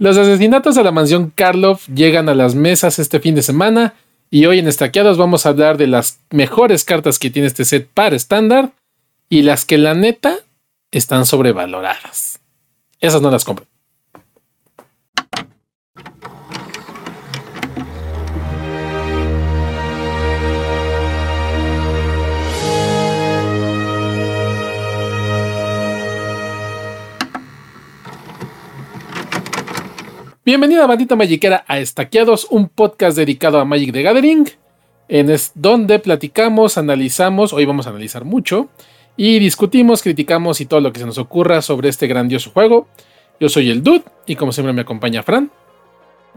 Los asesinatos a la mansión Karloff llegan a las mesas este fin de semana y hoy en Estaqueados vamos a hablar de las mejores cartas que tiene este set para estándar y las que la neta están sobrevaloradas. Esas no las compro. Bienvenida bandita magiquera a Estaqueados, un podcast dedicado a Magic the Gathering, en es donde platicamos, analizamos, hoy vamos a analizar mucho, y discutimos, criticamos y todo lo que se nos ocurra sobre este grandioso juego. Yo soy el Dude y como siempre me acompaña Fran.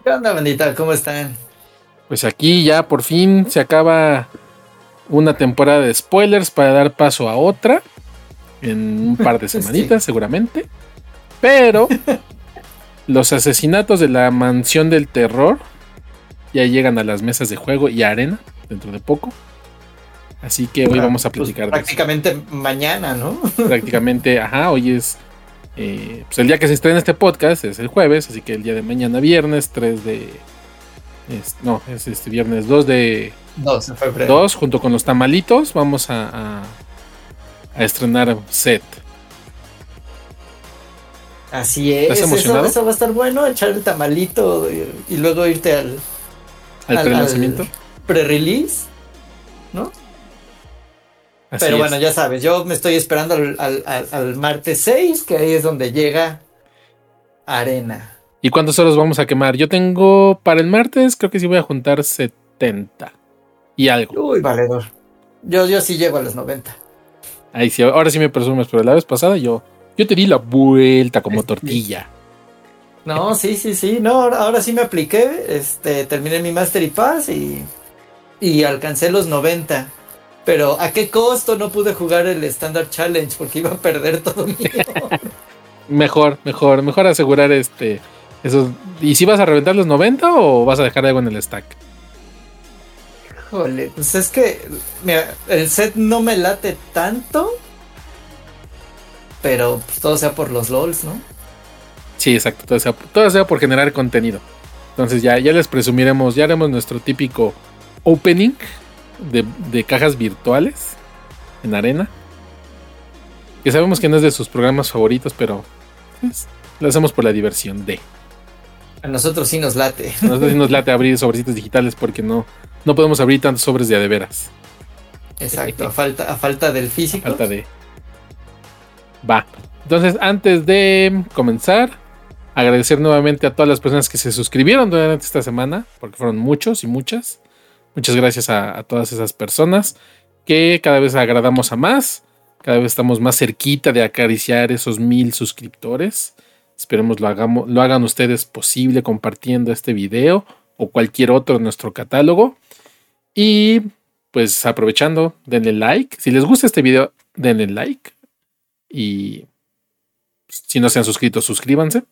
¿Qué onda bandita? ¿Cómo están? Pues aquí ya por fin se acaba una temporada de spoilers para dar paso a otra, en un par de semanitas seguramente, pero... Los asesinatos de la mansión del terror ya llegan a las mesas de juego y arena dentro de poco. Así que hoy vamos a pues, platicar pues prácticamente mañana, ¿no? Prácticamente, ajá, hoy es eh, pues el día que se estrena este podcast, es el jueves, así que el día de mañana, viernes 3 de... no, es este viernes 2 de... 2 de febrero. 2, junto con los tamalitos, vamos a, a, a estrenar set. Así es. Eso, va a estar bueno, echar el tamalito y, luego irte al. Al, pre-lanzamiento. Pre-release, ¿no? Pero bueno, ya sabes, yo me estoy esperando al, martes 6, que ahí es donde llega Arena. ¿Y cuántos horas vamos a quemar? Yo tengo para el martes, creo que sí voy a juntar 70 y algo. Uy, valedor. Yo, yo sí llego a los 90. Ahí sí, ahora sí me presumes, pero la vez pasada yo yo te di la vuelta como tortilla. No, sí, sí, sí. No, ahora sí me apliqué. Este, terminé mi Master y Pass y, y alcancé los 90. Pero ¿a qué costo no pude jugar el Standard Challenge? Porque iba a perder todo mi Mejor, mejor, mejor asegurar este. Eso. ¿Y si vas a reventar los 90 o vas a dejar algo en el stack? Híjole, pues es que. Mira, el set no me late tanto pero pues, todo sea por los LOLs, ¿no? Sí, exacto, todo sea, todo sea por generar contenido. Entonces ya, ya les presumiremos, ya haremos nuestro típico opening de, cajas virtuales en arena. Que sabemos que no es de sus programas favoritos, pero pues, lo hacemos por la diversión de. A nosotros sí nos late. A nosotros sí nos late abrir sobrecitos digitales porque no, no podemos abrir tantos sobres de adeveras. Exacto, a falta, a falta del físico. A falta de. Va. Entonces, antes de comenzar, agradecer nuevamente a todas las personas que se suscribieron durante esta semana, porque fueron muchos y muchas. Muchas gracias a, todas esas personas que cada vez agradamos a más. Cada vez estamos más cerquita de acariciar esos mil suscriptores. Esperemos lo, hagamos, lo hagan ustedes posible compartiendo este video o cualquier otro en nuestro catálogo. Y pues aprovechando, denle like. Si les gusta este video, denle like. Y si no se han suscrito, suscríbanse.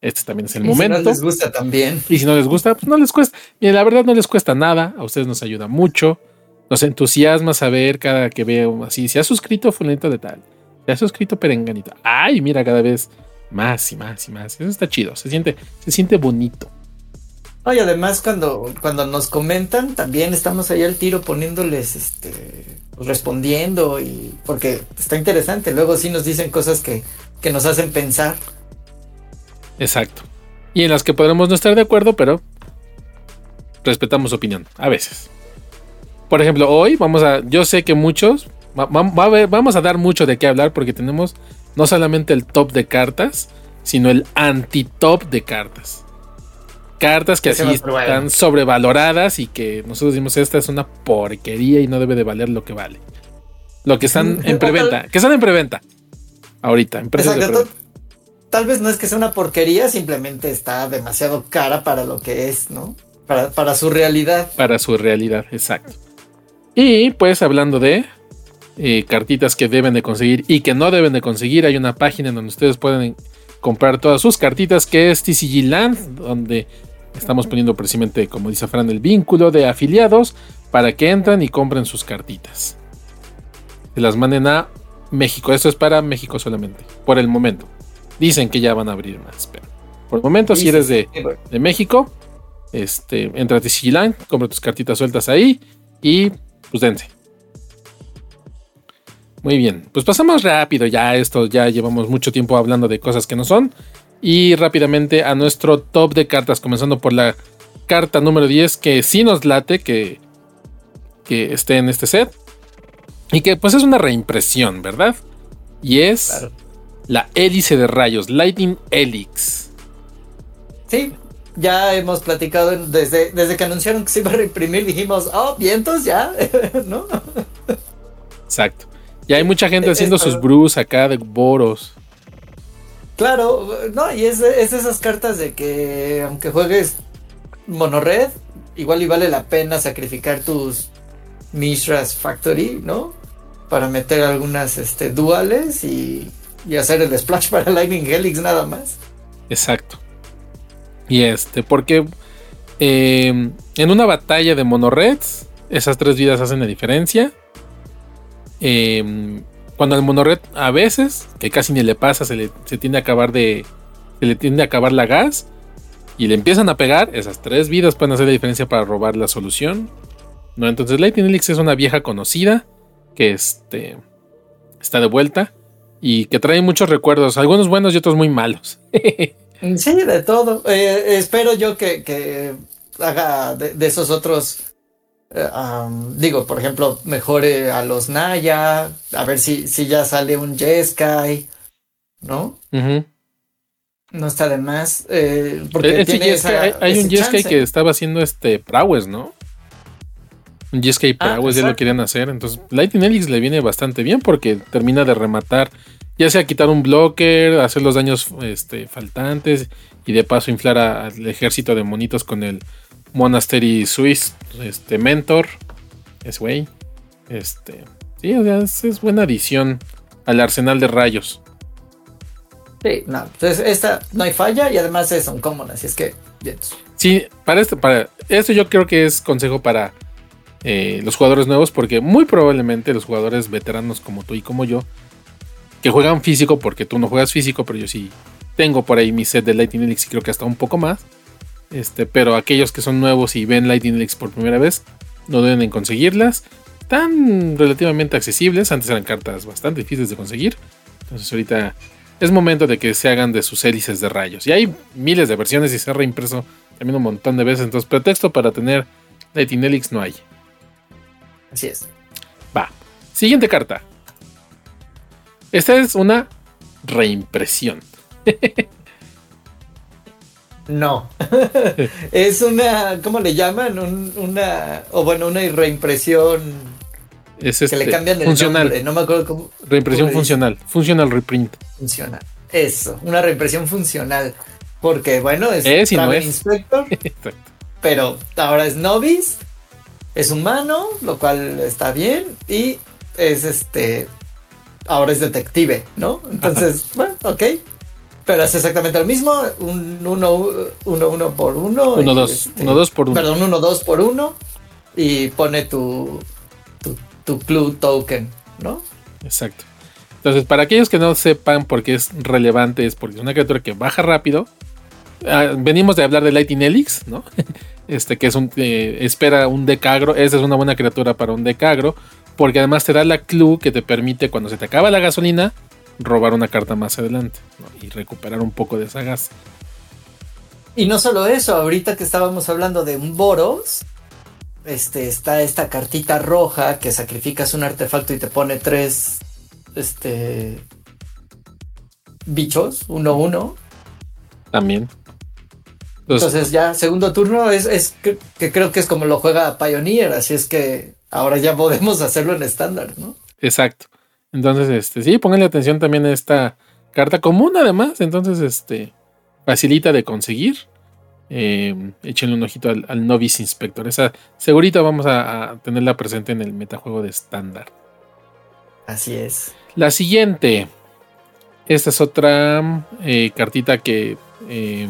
Este también es el momento. Si no les gusta también. Y si no les gusta, pues no les cuesta. Mira, la verdad no les cuesta nada. A ustedes nos ayuda mucho. Nos entusiasma saber cada que veo así. Se ha suscrito fulanito de tal. Se ha suscrito perenganito. Ay, mira, cada vez más y más y más. Eso está chido. Se siente, se siente bonito. Y además cuando, cuando nos comentan, también estamos ahí al tiro poniéndoles, este, pues, respondiendo y porque está interesante. Luego sí nos dicen cosas que, que nos hacen pensar. Exacto. Y en las que podremos no estar de acuerdo, pero respetamos opinión, a veces. Por ejemplo, hoy vamos a, yo sé que muchos, vamos a dar mucho de qué hablar porque tenemos no solamente el top de cartas, sino el anti-top de cartas cartas que así están sobrevaloradas y que nosotros decimos esta es una porquería y no debe de valer lo que vale. Lo que están en preventa, que están en preventa. Ahorita, en Exacto, Tal vez no es que sea una porquería, simplemente está demasiado cara para lo que es, ¿no? Para, para su realidad. Para su realidad, exacto. Y pues hablando de eh, cartitas que deben de conseguir y que no deben de conseguir, hay una página en donde ustedes pueden comprar todas sus cartitas que es TCG Land, donde Estamos poniendo precisamente, como dice Fran, el vínculo de afiliados para que entren y compren sus cartitas. Se las manden a México. Esto es para México solamente, por el momento. Dicen que ya van a abrir más, pero Por el momento, si eres de, de, México, este, entra a TCG compra tus cartitas sueltas ahí y pues dense. Muy bien, pues pasamos rápido ya esto, ya llevamos mucho tiempo hablando de cosas que no son. Y rápidamente a nuestro top de cartas, comenzando por la carta número 10 que sí nos late que, que esté en este set. Y que pues es una reimpresión, ¿verdad? Y es la hélice de rayos, Lightning Helix. Sí, ya hemos platicado desde, desde que anunciaron que se iba a reimprimir, dijimos, oh, vientos ya, ¿no? Exacto. Y hay mucha gente haciendo sus brews acá de boros. Claro, no, y es, es esas cartas de que aunque juegues monored, igual y vale la pena sacrificar tus Mishra's Factory, ¿no? Para meter algunas este, duales y, y hacer el splash para Lightning Helix nada más. Exacto. Y este, porque eh, en una batalla de monoreds, esas tres vidas hacen la diferencia. Em, cuando el monored a veces, que casi ni le pasa, se le se tiende a acabar de. Se le tiende a acabar la gas. Y le empiezan a pegar. Esas tres vidas pueden hacer la diferencia para robar la solución. ¿no? Entonces Lightning Elix es una vieja conocida. Que este, está de vuelta. Y que trae muchos recuerdos. Algunos buenos y otros muy malos. sí, de todo. Eh, espero yo que, haga de esos otros eh, digo, por ejemplo, mejore a los Naya, a ver si, si ya sale un Jeskai, ¿no? No está de más. Eh, porque eh, hay, un Jeskai que estaba haciendo este Prowess, ¿no? Un Jeskai ah, Prowess ya lo querían hacer. Entonces, Lightning Elix le viene bastante bien porque termina de rematar, ya sea quitar un blocker, hacer los daños este, faltantes y de paso inflar al ejército de monitos con el Monastery Swiss, este Mentor, es güey. Este, sí, o sea, es, buena adición al arsenal de rayos. Sí, no, entonces esta no hay falla y además es un common, así es que Sí, para esto, para esto yo creo que es consejo para eh, los jugadores nuevos, porque muy probablemente los jugadores veteranos como tú y como yo, que juegan físico, porque tú no juegas físico, pero yo sí tengo por ahí mi set de Lightning Elix y creo que hasta un poco más este, pero aquellos que son nuevos y ven Lightning Leaks por primera vez, no deben en conseguirlas. Están relativamente accesibles. Antes eran cartas bastante difíciles de conseguir. Entonces ahorita es momento de que se hagan de sus hélices de rayos. Y hay miles de versiones y se ha reimpreso también un montón de veces. Entonces pretexto para tener Lightning Helix no hay. Así es. Va. Siguiente carta. Esta es una reimpresión. No. es una, ¿cómo le llaman? una, o bueno, una reimpresión. Es que le este, cambian el funcional. nombre. No me acuerdo cómo. Reimpresión funcional. Funcional reprint. Funcional. Eso, una reimpresión funcional. Porque, bueno, es, es no es. Inspector. pero ahora es novice. Es humano, lo cual está bien. Y es este. Ahora es detective, ¿no? Entonces, bueno, ok pero es exactamente lo mismo, un 1 uno, uno, por 1. 1 2, 1 2 por 1. Perdón, 1 2 por 1 y pone tu, tu, tu clue token, ¿no? Exacto. Entonces, para aquellos que no sepan por qué es relevante, es porque es una criatura que baja rápido. Ah, venimos de hablar de Lightning Helix, ¿no? Este que es un eh, espera un decagro. Esa es una buena criatura para un decagro. Porque además te da la clue que te permite cuando se te acaba la gasolina robar una carta más adelante y recuperar un poco de esa gas. Y no solo eso, ahorita que estábamos hablando de un Boros, este, está esta cartita roja que sacrificas un artefacto y te pone tres este, bichos, uno uno. También. Entonces, ya, segundo turno es, es que, que, creo que es como lo juega Pioneer, así es que ahora ya podemos hacerlo en estándar, ¿no? Exacto. Entonces, este, sí, pónganle atención también a esta carta común, además. Entonces, este, facilita de conseguir. Eh, échenle un ojito al, Novice Inspector. Esa segurita vamos a, tenerla presente en el metajuego de estándar. Así es. La siguiente. Esta es otra eh, cartita que. Eh,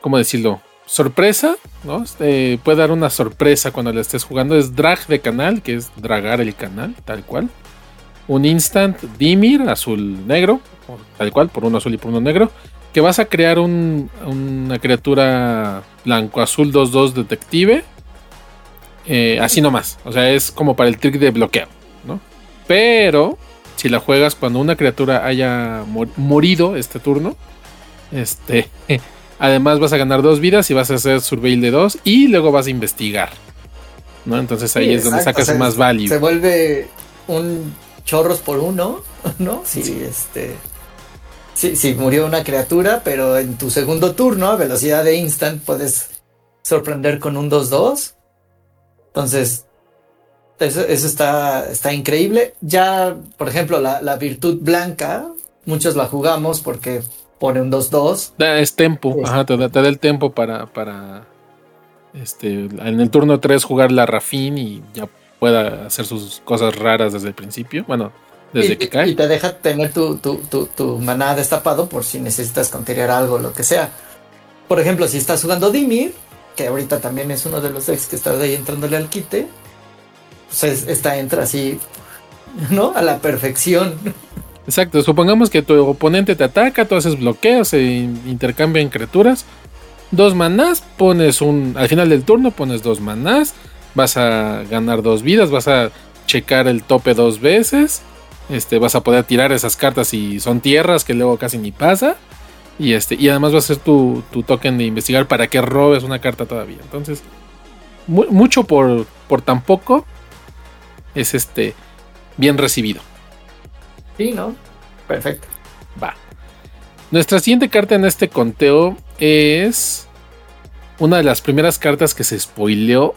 ¿Cómo decirlo? Sorpresa, ¿no? Este, puede dar una sorpresa cuando la estés jugando. Es drag de canal, que es dragar el canal, tal cual un instant Dimir azul negro, tal cual, por uno azul y por uno negro, que vas a crear un, una criatura blanco-azul 2-2 detective. Eh, así nomás. O sea, es como para el trick de bloqueo, ¿no? Pero si la juegas cuando una criatura haya morido este turno, este, además vas a ganar dos vidas y vas a hacer surveil de dos y luego vas a investigar. ¿no? Entonces ahí es donde sacas más value. Se vuelve un chorros por uno, ¿no? Si este. Si, murió una criatura, pero en tu segundo turno, a velocidad de instant, puedes sorprender con un 2-2. Entonces, eso, está, está increíble. Ya, por ejemplo, la, virtud blanca, muchos la jugamos porque pone un 2-2. Es tempo, Ajá, te, da, el tempo para, para este, en el turno 3 jugar la Rafin y ya pueda hacer sus cosas raras desde el principio. Bueno, desde que cae. Y te deja tener tu, tu, tu, maná destapado por si necesitas contener algo, lo que sea. Por ejemplo, si estás jugando Dimir, que ahorita también es uno de los decks que estás ahí entrándole al quite, pues esta entra así, ¿no? A la perfección. Exacto, supongamos que tu oponente te ataca, tú haces bloqueos, se intercambian criaturas. Dos manás, pones un. Al final del turno pones dos manás. Vas a ganar dos vidas. Vas a checar el tope dos veces. Este, vas a poder tirar esas cartas si son tierras que luego casi ni pasa. Y este, y además va a ser tu, tu token de investigar para que robes una carta todavía. Entonces, mucho por, por tan poco es este bien recibido. Sí, ¿no? Perfecto. Va. Nuestra siguiente carta en este conteo es una de las primeras cartas que se spoileó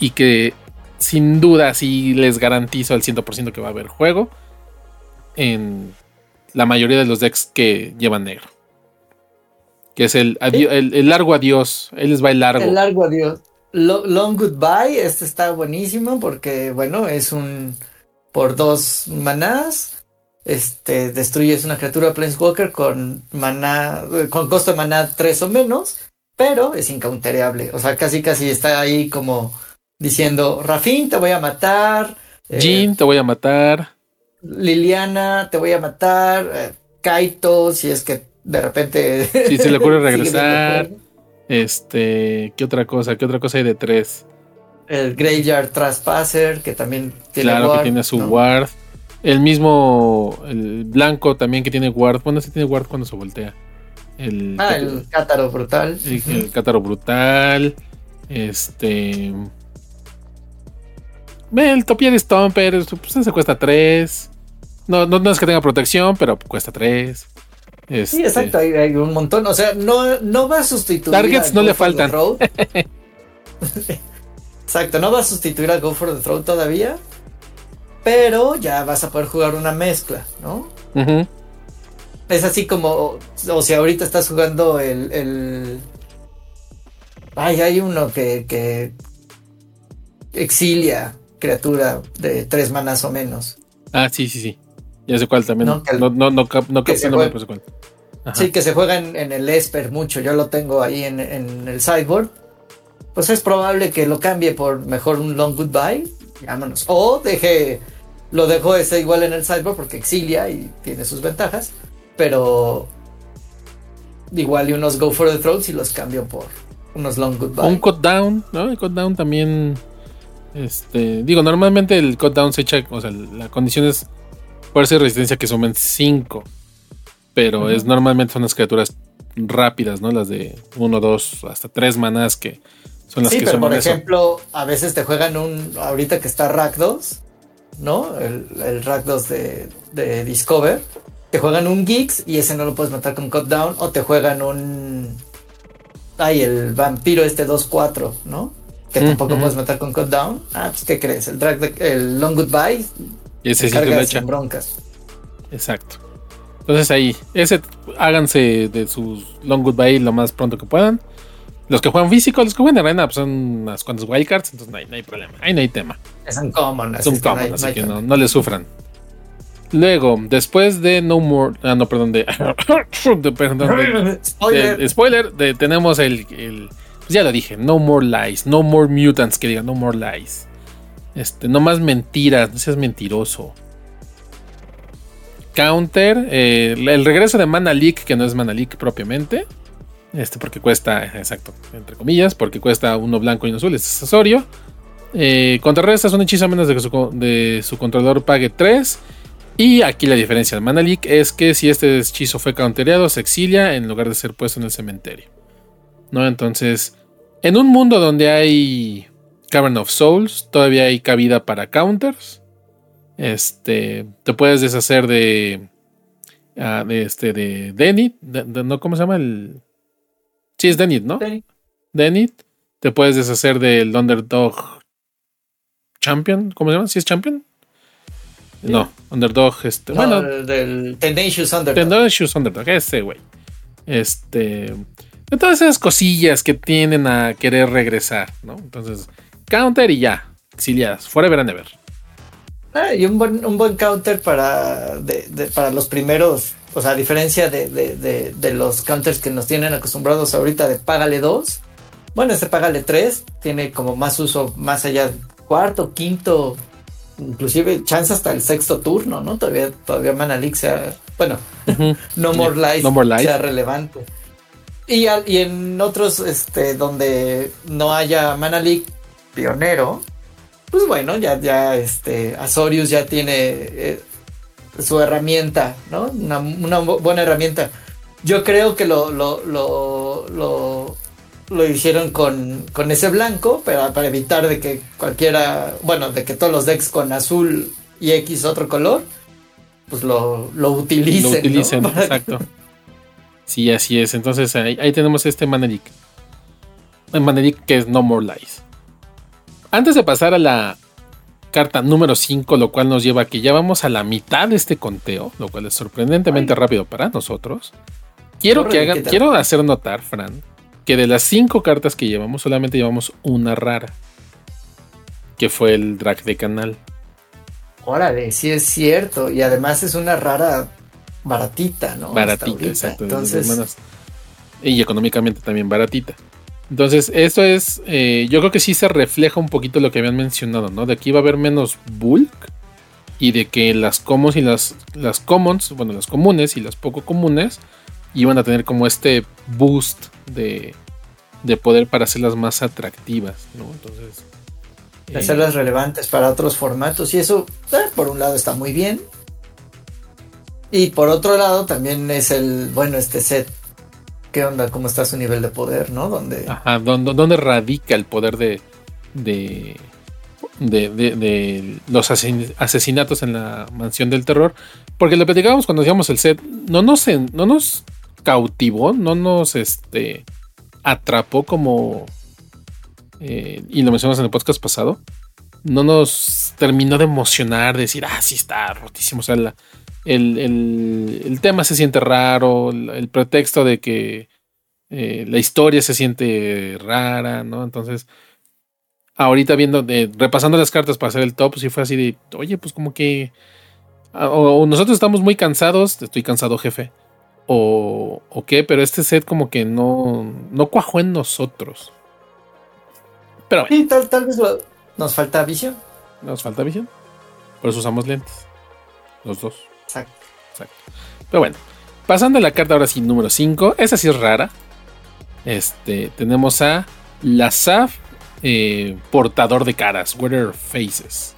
y que sin duda sí les garantizo al 100% que va a haber juego en la mayoría de los decks que llevan negro. Que es el, el, largo adiós. Él les va el largo. El largo adiós. long Goodbye. Este está buenísimo porque, bueno, es un por dos manás este, destruyes una criatura Planeswalker con maná, con costo de maná 3 o menos, pero es incountereable. O sea, casi casi está ahí como diciendo, Rafin, te voy a matar. Eh, Jean, te voy a matar. Liliana, te voy a matar. Eh, Kaito, si es que de repente... Si se le ocurre regresar. este, ¿qué otra cosa? ¿Qué otra cosa hay de tres? El Graveyard Trespasser, que también tiene Claro que tiene su ward. El mismo, el blanco también que tiene guard. Bueno, sí tiene guard cuando se voltea. El, ah, el cátaro brutal. El, cátaro brutal. Este. El Topier Stomper, pues se cuesta 3. No, no, es que tenga protección, pero cuesta 3. Sí, este, exacto, hay, un montón. O sea, no, no va a sustituir. Targets no le faltan. exacto, no va a sustituir al Go for the Throw todavía pero ya vas a poder jugar una mezcla, ¿no? Es así como, o sea, ahorita estás jugando el... el... Ay, hay uno que, que exilia criatura de tres manas o menos. Ah, sí, sí, sí. Ya sé cuál también. No, no, no, no, no, cuál. Sí, que se juega en, el Esper mucho. Yo lo tengo ahí en, en, el sideboard. Pues es probable que lo cambie por mejor un Long Goodbye vámonos. O deje, lo dejo ese igual en el sideboard porque exilia y tiene sus ventajas, pero igual y unos go for the throat y los cambio por unos long goodbye. Un cut down, ¿no? El cut down también, este, digo, normalmente el cut down se echa, o sea, la condición es fuerza y resistencia que sumen 5, pero es normalmente son las criaturas rápidas, ¿no? Las de 1, 2, hasta 3 manás que sí, pero por ejemplo, a veces te juegan un. Ahorita que está Rakdos, ¿no? El, el Rakdos de, de Discover. Te juegan un Geeks y ese no lo puedes matar con Cut Down. O te juegan un. Ay, el vampiro este 2-4, ¿no? Que tampoco puedes matar con Cut Down. Ah, pues ¿qué crees? El, drag el Long Goodbye. Y ese sí te broncas. Exacto. Entonces ahí, ese háganse de sus Long Goodbye lo más pronto que puedan. Los que juegan físico, los que juegan arena, pues son unas cuantas wildcards, entonces no hay, no hay problema. Ahí no hay tema. Son common. Son common, así que no, no le sufran. Luego, después de No More. Ah, no, perdón, de. perdón, spoiler. spoiler, de, tenemos el, el, Pues ya lo dije, No More Lies. No More Mutants, que digan No More Lies. Este, no más mentiras, no seas mentiroso. counter. Eh, el regreso de Mana Leak, que no es Mana Leak propiamente. Este, porque cuesta, exacto, entre comillas, porque cuesta uno blanco y uno azul, es accesorio. Eh, contrarrestas un hechizo a menos de que su, controlador pague 3. Y aquí la diferencia de Mana Leak es que si este hechizo fue countereado, se exilia en lugar de ser puesto en el cementerio. ¿No? Entonces, en un mundo donde hay Cavern of Souls, todavía hay cabida para counters. Este, te puedes deshacer de, uh, de este, de Denit, no, ¿cómo se llama el? Sí, es Denit, ¿no? Denit. Te puedes deshacer del Underdog Champion, ¿cómo se llama? ¿Sí es Champion? No, Underdog, este. bueno, del Tenacious Underdog. Tenacious Underdog, ese güey. Este. De todas esas cosillas que tienen a querer regresar, ¿no? Entonces, counter y ya. Exiliadas. Forever and ever. Ah, y un buen, un buen counter para, para los primeros. O sea, a diferencia de, los counters que nos tienen acostumbrados ahorita de págale 2. Bueno, este págale 3 tiene como más uso más allá cuarto, quinto, inclusive chance hasta el sexto turno, ¿no? Todavía, todavía Mana sea, bueno, no, more life no More sea relevante. Y, y, en otros, este, donde no haya Mana pionero, pues bueno, ya, ya, este, Azorius ya tiene eh, su herramienta, ¿no? Una, una, buena herramienta. Yo creo que lo, lo, lo, lo lo hicieron con, ese blanco, pero para evitar de que cualquiera, bueno, de que todos los decks con azul y X otro color, pues lo, lo utilicen. Lo utilicen, exacto. Sí, así es. Entonces ahí, tenemos este Manerik. El Manerik que es No More Lies. Antes de pasar a la carta número 5, lo cual nos lleva a que ya vamos a la mitad de este conteo, lo cual es sorprendentemente rápido para nosotros. Quiero que hagan, quiero hacer notar, Fran, que de las cinco cartas que llevamos, solamente llevamos una rara. Que fue el drag de canal. Órale, sí es cierto. Y además es una rara baratita, ¿no? Baratita, exacto. Entonces... Y económicamente también baratita. Entonces, esto es. Eh, yo creo que sí se refleja un poquito lo que habían mencionado, ¿no? De aquí va a haber menos bulk. Y de que las commons y las, las commons, bueno, las comunes y las poco comunes, iban a tener como este boost de, de poder para hacerlas más atractivas, ¿no? Entonces... hacerlas relevantes para otros formatos y eso, eh, por un lado, está muy bien. Y por otro lado, también es el, bueno, este set. ¿Qué onda? ¿Cómo está su nivel de poder, no? ¿Dónde, Ajá, ¿dónde, radica el poder de, de, de, de, los asesinatos en la mansión del terror? Porque lo platicábamos cuando hacíamos el set, no nos, no nos cautivó, no nos este, atrapó como... Eh, y lo mencionamos en el podcast pasado. No nos terminó de emocionar, de decir, ah, sí está rotísimo. O sea, el, tema se siente raro, el, pretexto de que eh, la historia se siente rara, ¿no? Entonces, ahorita viendo, repasando las cartas para hacer el top, sí fue así de, oye, pues como que... Ah, o nosotros estamos muy cansados, estoy cansado, jefe o, qué, pero este set como que no, no cuajó en nosotros. Pero bueno. tal, tal vez nos falta visión. Nos falta visión. Por eso usamos lentes. Los dos. Exacto. Exacto. Pero bueno, pasando a la carta ahora sí, número 5. Esa sí es rara. Este, tenemos a la SAF eh, portador de caras, Weather Faces.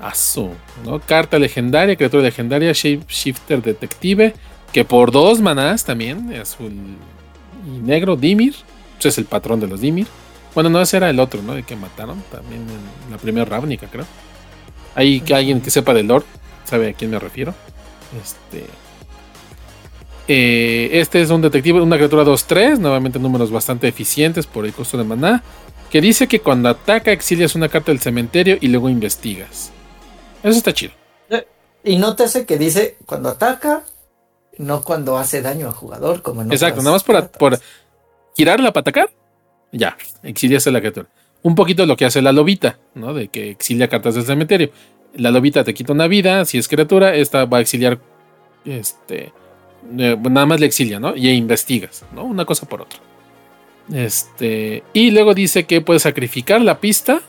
Aso. ¿no? Carta legendaria, criatura legendaria, Shape Shifter Detective, que por dos manás también, azul y negro, Dimir. Ese es el patrón de los Dimir. Bueno, no, ese era el otro, ¿no? El que mataron también en la primera Ravnica, creo. Hay que alguien que sepa del Lord, sabe a quién me refiero. Este. Eh, este es un detective, una criatura 2-3, nuevamente números bastante eficientes por el costo de maná, que dice que cuando ataca exilias una carta del cementerio y luego investigas. Eso está chido. Eh, y nótese que dice cuando ataca no cuando hace daño al jugador, como en Exacto, nada más por, por girarla para atacar, ya, exilias a la criatura. Un poquito lo que hace la lobita, ¿no? De que exilia cartas del cementerio. La lobita te quita una vida, si es criatura, esta va a exiliar, este, eh, nada más le exilia, ¿no? Y investigas, ¿no? Una cosa por otra. Este, y luego dice que puedes sacrificar la pista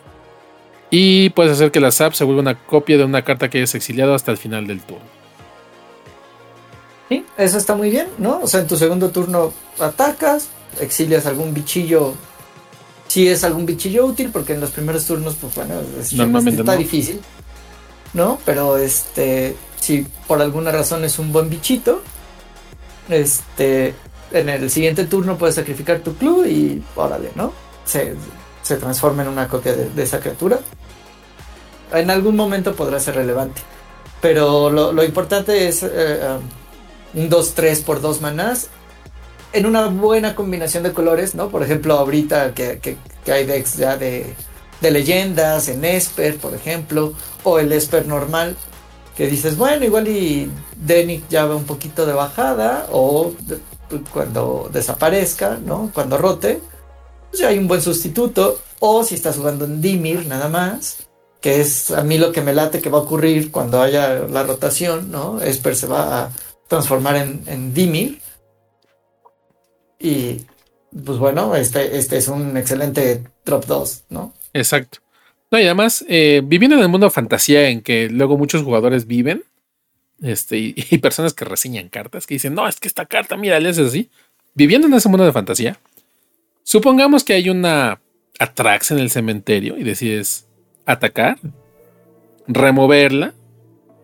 y puedes hacer que la SAP se vuelva una copia de una carta que hayas exiliado hasta el final del turno. Sí, eso está muy bien, ¿no? O sea, en tu segundo turno atacas, exilias algún bichillo. Si es algún bichillo útil, porque en los primeros turnos, pues bueno, Normalmente está no. difícil, ¿no? Pero este, si por alguna razón es un buen bichito, este, en el siguiente turno puedes sacrificar tu club y órale, ¿no? Se, se transforma en una copia de, esa criatura. En algún momento podrá ser relevante. Pero lo, lo importante es eh, um, un 2-3 por 2 manás en una buena combinación de colores, ¿no? Por ejemplo, ahorita que, que- que hay decks ya de, de leyendas, en Esper, por ejemplo, o el Esper normal, que dices, bueno, igual y Denic ya va un poquito de bajada, o de- cuando desaparezca, ¿no? Cuando rote, pues ya hay un buen sustituto, o si estás jugando en Dimir nada más, que es a mí lo que me late que va a ocurrir cuando haya la rotación, ¿no? Esper se va a transformar en, en Dimir. Y pues bueno, este, este es un excelente drop 2, ¿no? Exacto. No, y además, eh, viviendo en el mundo de fantasía en que luego muchos jugadores viven, este, y, personas que reseñan cartas que dicen, no, es que esta carta, mira, haces así. Viviendo en ese mundo de fantasía, supongamos que hay una Atrax en el cementerio y decides atacar, removerla,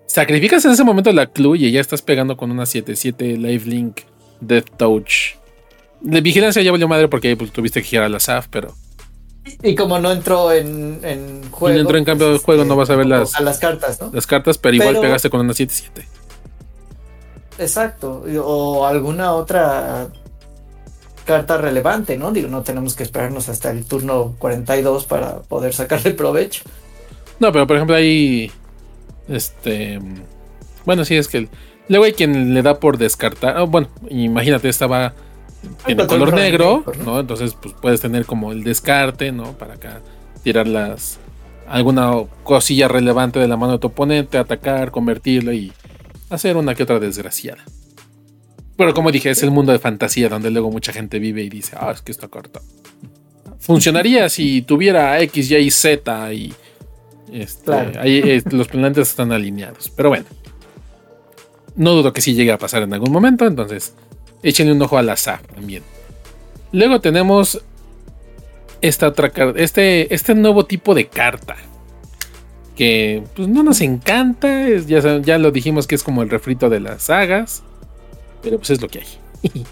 sacrificas en ese momento la clue y ya estás pegando con una 7-7 Lifelink Death Touch. De vigilancia ya valió madre porque pues, tuviste que girar a la SAF, pero Y como no entró en, en juego. entró en cambio pues, juego, no vas a ver las- A las cartas, ¿no? las cartas, pero igual pegaste con una 7-7. Exacto. y- O alguna otra carta relevante, ¿no? Digo, no tenemos que esperarnos hasta el turno 42 para poder sacarle provecho. No, pero por ejemplo hay. Este. Bueno, sí, es que. luego hay quien le da por descartar. ah, bueno, imagínate, esta va. Tiene color negro, ¿no? Entonces, pues puedes tener como el descarte, ¿no? Para acá tirar las. Alguna cosilla relevante de la mano de tu oponente, atacar, convertirlo y hacer una que otra desgraciada. Pero como dije, es el mundo de fantasía donde luego mucha gente vive y dice, ah, es que esta carta funcionaría si tuviera X, Y, Z y este, Claro. ahí, eh, los planetas están alineados. Pero bueno, no dudo que sí llegue a pasar en algún momento, entonces échenle un ojo al azar también. Luego tenemos esta otra carta, este, este nuevo tipo de carta que pues no nos encanta, es- ya, ya lo dijimos que es como el refrito de las sagas, pero pues es lo que hay.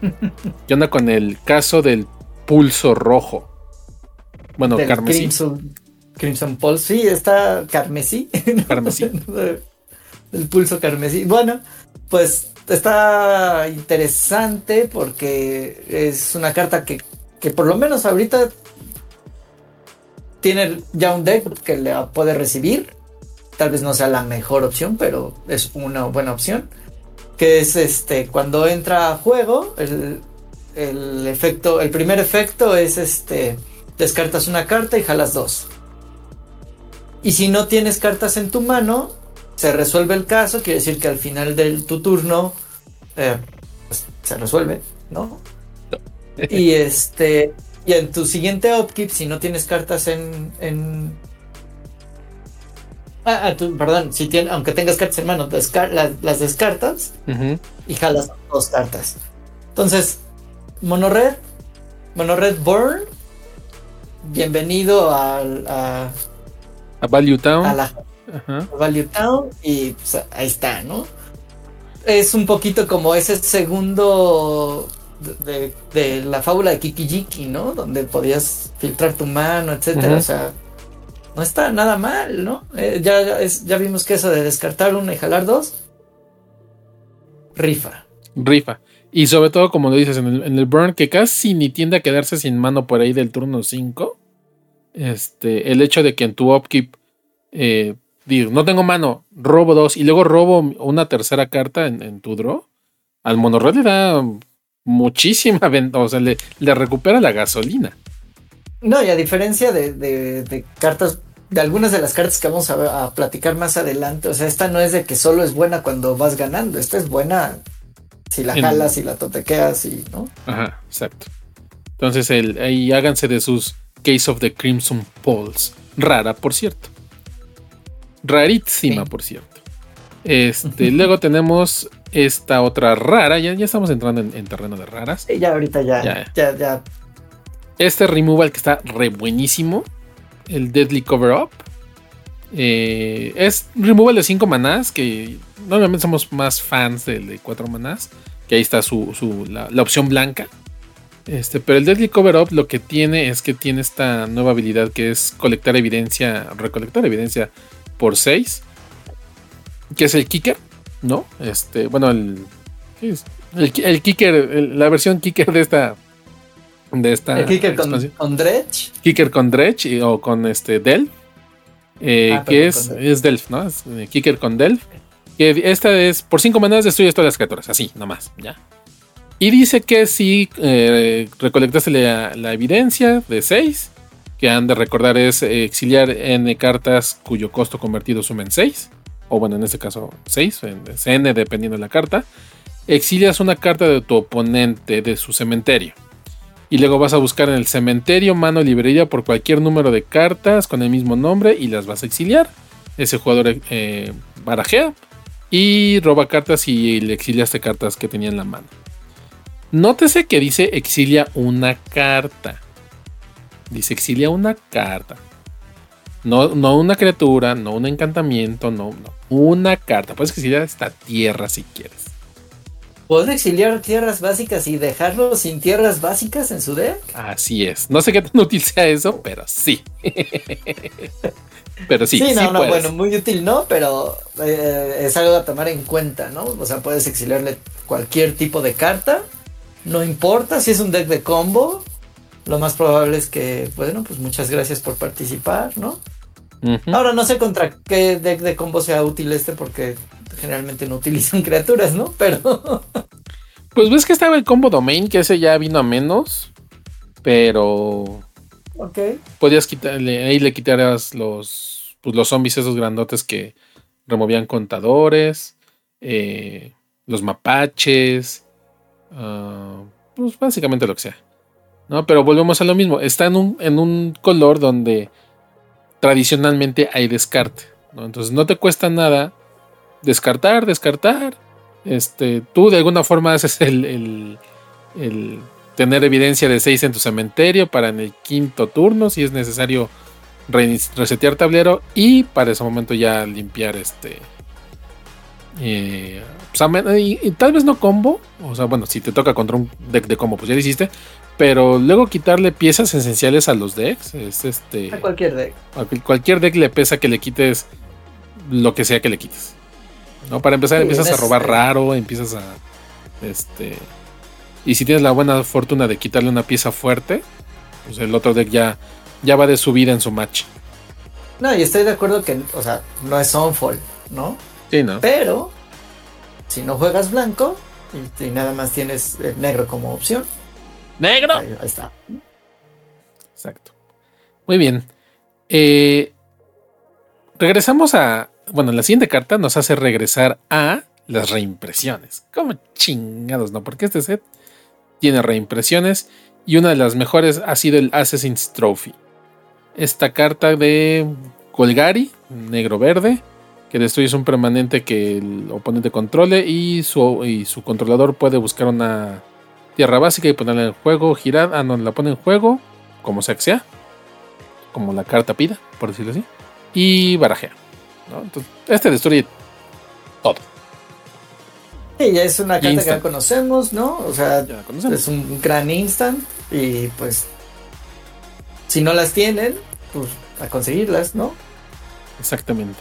¿Qué onda con el caso del pulso rojo? Bueno, Del carmesí. Crimson, Crimson Pulse. Sí, está carmesí. Carmesí. El pulso carmesí. Bueno, pues está interesante porque es una carta que, que por lo menos ahorita tiene ya un deck que la puede recibir. Tal vez no sea la mejor opción, pero es una buena opción. Que es este, cuando entra a juego, el, el efecto, el primer efecto es este, descartas una carta y jalas dos. Y si no tienes cartas en tu mano, se resuelve el caso, quiere decir que al final de tu turno eh, pues, se resuelve, ¿no? y este, y en tu siguiente upkeep, si no tienes cartas en, en Ah, ah, tú- perdón, si tien- aunque tengas cartas en mano, descar- las, las descartas y jalas dos cartas. Entonces, Monored, Monored Burn, bienvenido al- a, A Value Town. a la Ajá. Value Town y pues, ahí está, ¿no? Es un poquito como ese segundo de, de- de la fábula de Kikijiki, ¿no? Donde podías filtrar tu mano, etcétera. O sea, no está nada mal, ¿no? Eh, ya, ya es- ya vimos que eso de descartar una y jalar dos, rifa. Rifa. Y sobre todo, como lo dices, en el, en el burn, que casi ni tiende a quedarse sin mano por ahí del turno 5. Este, el hecho de que en tu upkeep, eh, digo, no tengo mano, robo dos y luego robo una tercera carta en, en tu draw, al monorred le da muchísima ventaja, o sea, le, le recupera la gasolina. No, y a diferencia de, de- de cartas, de algunas de las cartas que vamos a, platicar más adelante, o sea, esta no es de que solo es buena cuando vas ganando, esta es buena si la jalas, si la totequeas y, ¿no? Ajá, exacto. Entonces, el, ahí háganse de sus Case of the Crimson Pulse. Rara, por cierto. Rarísima, Sí. por cierto. Este, luego tenemos esta otra rara. Ya, ya estamos entrando en, terreno de raras. Sí, ya ahorita ya, ya, ya, Este removal que está re buenísimo. El Deadly Cover Up. Eh, es removal de 5 manás. Que normalmente somos más fans del de 4 manás. Que ahí está su, la, la opción blanca. Este, pero el Deadly Cover Up lo que tiene es que tiene esta nueva habilidad que es colectar evidencia, recolectar evidencia por 6, que es el Kicker, ¿no? Este, bueno, el, el, Kicker, la versión Kicker de esta. De esta el Kicker con, Dredge. Kicker con Dredge o con este Delph. Eh, ah, que es, es Delph, ¿no? Es, eh, Kicker con Delph. Que esta es por 5 maneras destruyes todas las criaturas, así, nomás, ya. Y dice que si eh, recolectaste la, evidencia de 6, que han de recordar es exiliar n cartas cuyo costo convertido suma en 6, o bueno, en este caso 6, es n dependiendo de la carta, exilias una carta de tu oponente de su cementerio. Y luego vas a buscar en el cementerio mano librería por cualquier número de cartas con el mismo nombre y las vas a exiliar. Ese jugador eh, barajea y roba cartas y le exiliaste cartas que tenía en la mano. Nótese que dice exilia una carta. Dice exilia una carta. No, no una criatura, no un encantamiento, no, no. Una carta. Puedes exiliar esta tierra si quieres. ¿Puedes exiliar tierras básicas y dejarlo sin tierras básicas en su deck? Así es. No sé qué tan útil sea eso, pero sí. pero sí. Sí, no, no, bueno, muy útil no, pero eh, es algo a tomar en cuenta, ¿no? O sea, puedes exiliarle cualquier tipo de carta no importa si es un deck de combo. Lo más probable es que, bueno, pues muchas gracias por participar, ¿no? Ahora no sé contra qué deck de combo sea útil este porque generalmente no utilizan criaturas, ¿no? Pero... pues ves que estaba el combo domain, que ese ya vino a menos. Pero... Ok. Podías quitarle, ahí le quitaras los, pues los zombies esos grandotes que removían contadores, eh, los mapaches, Ah, pues básicamente lo que sea. ¿No? Pero volvemos a lo mismo. Está en un, en un color donde tradicionalmente hay descarte. Entonces no te cuesta nada descartar, descartar. Este, tú de alguna forma haces el, el, tener evidencia de 6 en tu cementerio para en el quinto turno, si es necesario resetear tablero y para ese momento ya limpiar este eh, y, tal vez no combo. O sea, bueno, si te toca contra un deck de combo, pues ya lo hiciste. Pero luego quitarle piezas esenciales a los decks. Es este. A cualquier deck. cualquier deck le pesa que le quites lo que sea que le quites. ¿No? Para empezar, empiezas a robar raro, empiezas a. Este. Y si tienes la buena fortuna de quitarle una pieza fuerte, pues el otro deck ya, ya va de subida en su match. No, y estoy de acuerdo que, o sea, no es Onfall, ¿no? Sí, ¿no? Pero si no juegas blanco y, nada más tienes el negro como opción. ¡Negro! Ahí, está. Exacto. Muy bien. Eh, regresamos a. Bueno, la siguiente carta nos hace regresar a las reimpresiones. Como chingados, ¿no? Porque este set tiene reimpresiones y una de las mejores ha sido el Assassin's Trophy. Esta carta de Colgari, negro-verde, que destruyes un permanente que el oponente controle y su, y su controlador puede buscar una tierra básica y ponerla en juego, girar, ah, no, la pone en juego, como sea que sea, como la carta pida, por decirlo así, y barajea. este destruye todo. Sí, ya es una carta que ya conocemos, ¿no? O sea, es un gran instant y pues si no las tienen, pues a conseguirlas, ¿no? Exactamente.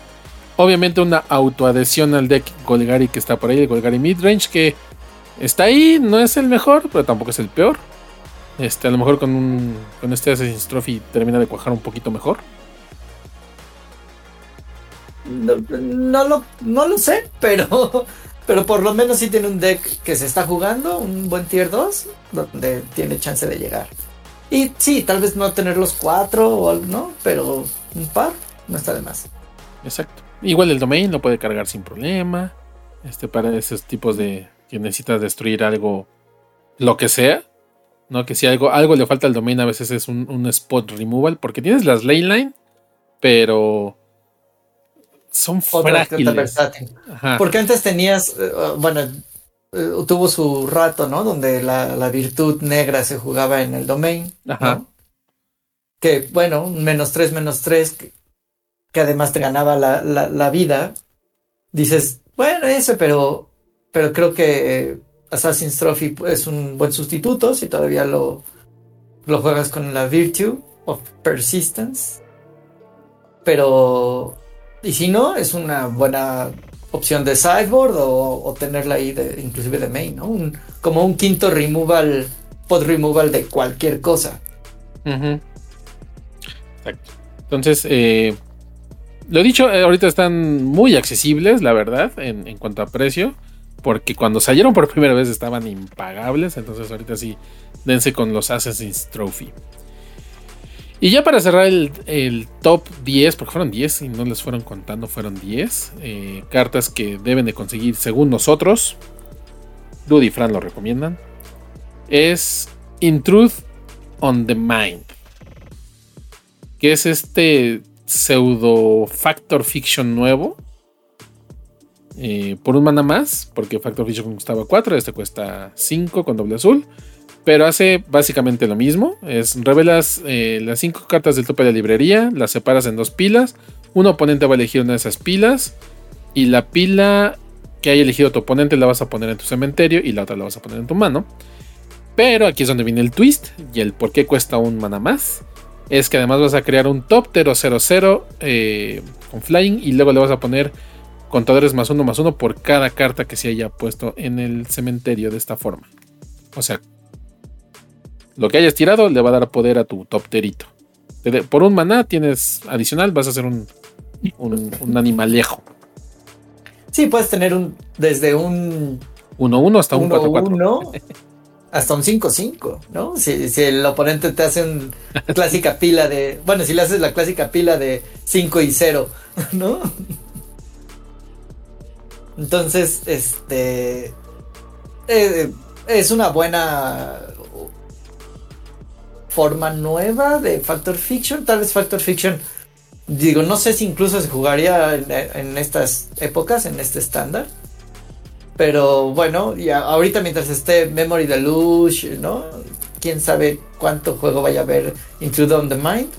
Obviamente una autoadhesión al deck Golgari que está por ahí, el Golgari Midrange, que está ahí, no es el mejor, pero tampoco es el peor. Este, a lo mejor con un con este Assassin's Trophy termina de cuajar un poquito mejor. No, lo, no lo sé, pero, pero por lo menos sí tiene un deck que se está jugando, un buen tier 2, donde tiene chance de llegar. Y sí, tal vez no tener los cuatro o algo, ¿no? Pero un par no está de más. Exacto. Igual el domain lo puede cargar sin problema. Este, para esos tipos de que necesitas destruir algo, lo que sea. ¿no? Que si algo, algo le falta al domain, a veces es un, spot removal. Porque tienes las leyline, pero son frágiles. Porque antes tenías, eh, bueno, eh, tuvo su rato, ¿no? Donde la, virtud negra se jugaba en el domain. Ajá. Que, bueno, menos tres, menos tres, que, además te ganaba la, la, vida. Dices, bueno, ese, pero, pero creo que Assassin's Trophy es un buen sustituto si todavía lo, lo juegas con la Virtue of Persistence. Pero, y si no, es una buena opción de sideboard o, tenerla ahí de, inclusive de main, ¿no? como un quinto removal, pod removal de cualquier cosa. Exacto. Entonces, eh, lo dicho, eh, ahorita están muy accesibles, la verdad, en, cuanto a precio. Porque cuando salieron por primera vez estaban impagables. Entonces, ahorita sí, dense con los Assassin's Trophy. Y ya para cerrar el, top 10, porque fueron 10 y no les fueron contando, fueron 10 eh, cartas que deben de conseguir según nosotros. Dude y Fran lo recomiendan. Es In Truth on the Mind. Que es este pseudo Factor Fiction nuevo. Eh, por un mana más, porque Factor Fiction costaba 4, este cuesta 5 con doble azul. Pero hace básicamente lo mismo. Es revelas eh, las cinco cartas del tope de la librería, las separas en dos pilas. Un oponente va a elegir una de esas pilas. Y la pila que haya elegido tu oponente la vas a poner en tu cementerio y la otra la vas a poner en tu mano. Pero aquí es donde viene el twist y el por qué cuesta un mana más. Es que además vas a crear un top 000 eh, con flying y luego le vas a poner contadores más uno más uno por cada carta que se haya puesto en el cementerio de esta forma. O sea, lo que hayas tirado le va a dar poder a tu topterito. Por un maná tienes adicional, vas a hacer un, un, animalejo. Sí, puedes tener un desde un 1-1 hasta un 4-4. hasta un 5-5, ¿no? Si, si, el oponente te hace una clásica pila de. Bueno, si le haces la clásica pila de 5 y 0, ¿no? Entonces, este. Eh, es una buena forma nueva de Factor Fiction. Tal vez Factor Fiction, digo, no sé si incluso se jugaría en, estas épocas, en este estándar. Pero bueno, ya ahorita mientras esté Memory Deluge, ¿no? Quién sabe cuánto juego vaya a haber Intrude on the Mind.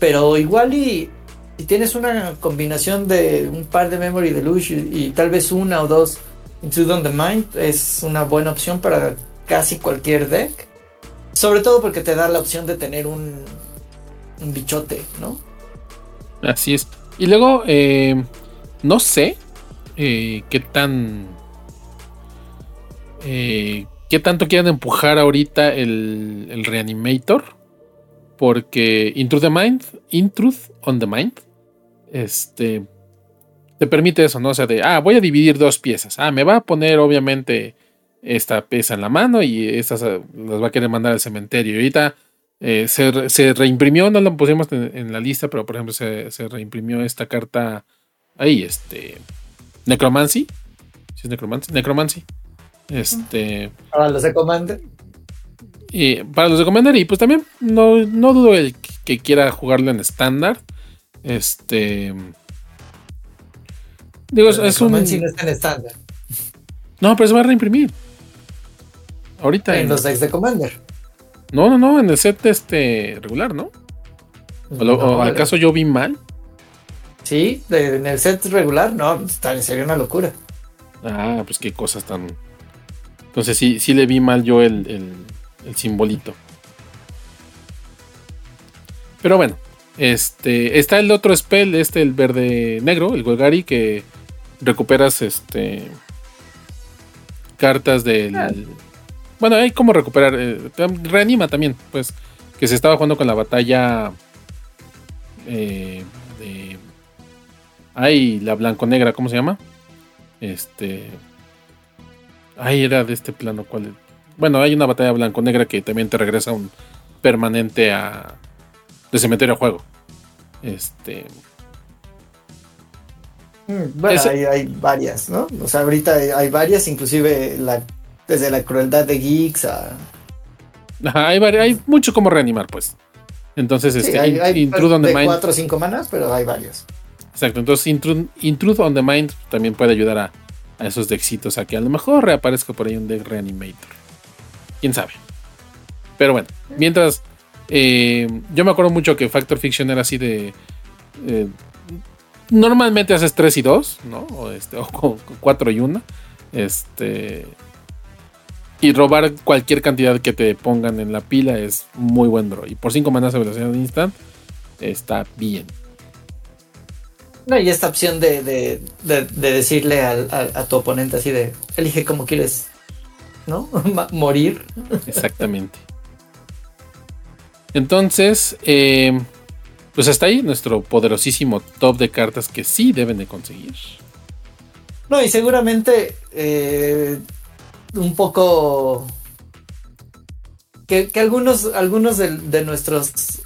Pero igual y, si tienes una combinación de un par de Memory Deluge y, y tal vez una o dos Intrude on the Mind, es una buena opción para casi cualquier deck. Sobre todo porque te da la opción de tener un, un bichote, ¿no? Así es. Y luego, eh, no sé eh, qué tan. Eh, qué tanto quieren empujar ahorita el, el Reanimator. Porque Intrude the Mind, Intrude on the Mind, este, te permite eso, ¿no? O sea, de, ah, voy a dividir dos piezas. Ah, me va a poner obviamente esta pesa en la mano y estas eh, las va a querer mandar al cementerio. Y ahorita eh, se, reimprimió, no lo pusimos en, la lista, pero por ejemplo se, reimprimió esta carta ahí, este Necromancy. ¿Sí es Necromancy? Necromancy. Este. Para los de Commander. Y para los de Commander, y pues también no, no dudo el que quiera jugarlo en estándar. Este. Digo, es un. no está en estándar. No, pero se va a reimprimir. Ahorita. En, los decks de Commander. No, no, no, en el set este regular, ¿no? ¿O, acaso yo vi mal? Sí, en el set regular, no, serio una locura. Ah, pues qué cosas tan. Entonces sí, sí le vi mal yo el, el, simbolito. Pero bueno, este. Está el otro spell, este, el verde negro, el Golgari, que recuperas este. Cartas del. Ah. Bueno, hay como recuperar. Eh, reanima también, pues. Que se estaba jugando con la batalla. Eh, de. Ay, la blanco-negra, ¿cómo se llama? Este. Ay, era de este plano. ¿cuál? Bueno, hay una batalla blanco-negra que también te regresa un permanente a. de cementerio a juego. Este. Mm, bueno, hay, hay, varias, ¿no? O sea, ahorita hay varias, inclusive la desde la crueldad de geeks a. hay, hay mucho como reanimar, pues. Entonces, este, hay, hay de cuatro o cinco manas, pero hay varios. Exacto, entonces Intrude, on the Mind también puede ayudar a, esos decksitos a que a lo mejor reaparezca por ahí un deck reanimator. Quién sabe. Pero bueno, mientras. Eh, yo me acuerdo mucho que Factor Fiction era así de. Eh, normalmente haces 3 y 2, ¿no? O, este, o 4 y 1. Este. Y robar cualquier cantidad que te pongan en la pila es muy buen draw. Y por 5 manas de velocidad de instant está bien. No, y esta opción de, decirle a tu oponente así de elige como quieres, ¿no? Morir. Exactamente. Entonces, eh, pues hasta ahí nuestro poderosísimo top de cartas que sí deben de conseguir. No, y seguramente eh, un poco que, algunos, algunos de, nuestros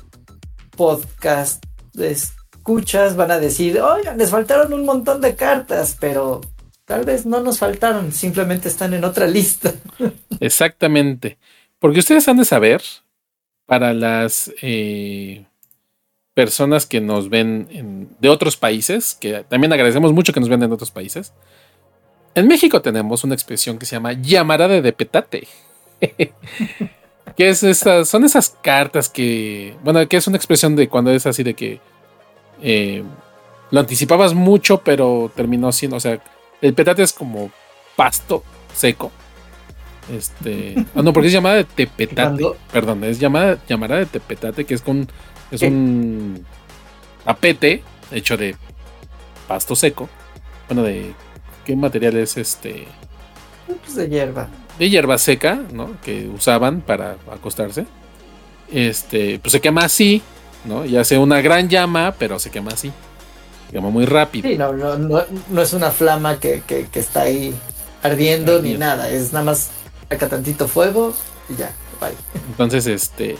podcast escuchas van a decir, oigan, les faltaron un montón de cartas, pero tal vez no nos faltaron, simplemente están en otra lista. Exactamente. Porque ustedes han de saber, para las eh, personas que nos ven de otros países, que también agradecemos mucho que nos vean en otros países. En México tenemos una expresión que se llama llamarada de petate. que es esas, son esas cartas que, bueno, que es una expresión de cuando es así de que eh, lo anticipabas mucho, pero terminó siendo, o sea, el petate es como pasto seco. Este, ah, no, porque es llamada de tepetate. Perdón, es llamada, llamada de tepetate, que es con es un apete hecho de pasto seco. Bueno, de. ¿Qué material es este? Pues de hierba. De hierba seca, ¿no? Que usaban para acostarse. Este, pues se quema así, ¿no? Y hace una gran llama, pero se quema así. Se quema muy rápido. Sí, no, no, no, es una flama que, está ahí ardiendo, ni nada. Es nada más saca tantito fuego y ya, bye. Entonces, este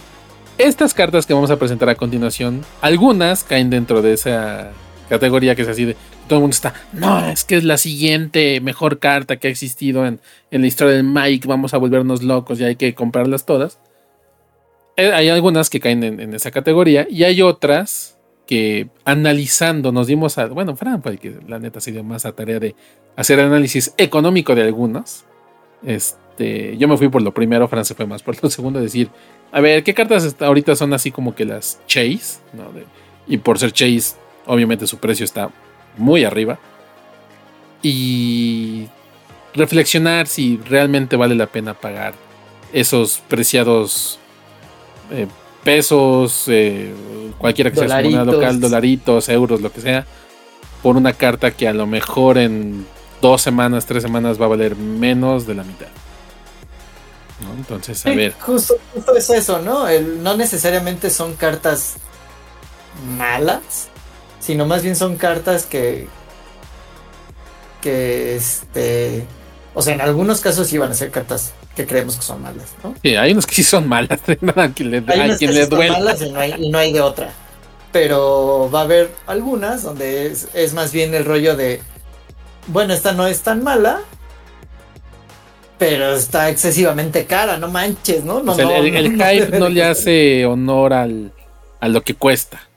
estas cartas que vamos a presentar a continuación, algunas caen dentro de esa categoría que es así de todo el mundo está, no, es que es la siguiente mejor carta que ha existido en, la historia del Mike, vamos a volvernos locos y hay que comprarlas todas. Eh, hay algunas que caen en, esa categoría y hay otras que analizando nos dimos a, bueno, Fran, que la neta se dio más a tarea de hacer análisis económico de algunas. Este, yo me fui por lo primero, Fran se fue más por lo segundo, decir, a ver, ¿qué cartas ahorita son así como que las Chase? y por ser Chase, obviamente su precio está muy arriba. Y reflexionar si realmente vale la pena pagar esos preciados eh, pesos, eh, cualquiera que sea su moneda local, dolaritos, euros, lo que sea, por una carta que a lo mejor en dos semanas, tres semanas va a valer menos de la mitad. Entonces, a ver. Justo, es eso, ¿no? no necesariamente son cartas malas, sino más bien son cartas que. que este. O sea, en algunos casos sí van a ser cartas que creemos que son malas, ¿no? Sí, hay unos que sí son malas, a quien le, hay quien le duele. Malas y no, hay, y no hay de otra. Pero va a haber algunas donde es, es más bien el rollo de. Bueno, esta no es tan mala, pero está excesivamente cara, no manches, ¿no? no, el, hype no, le hace honor al, a lo que cuesta.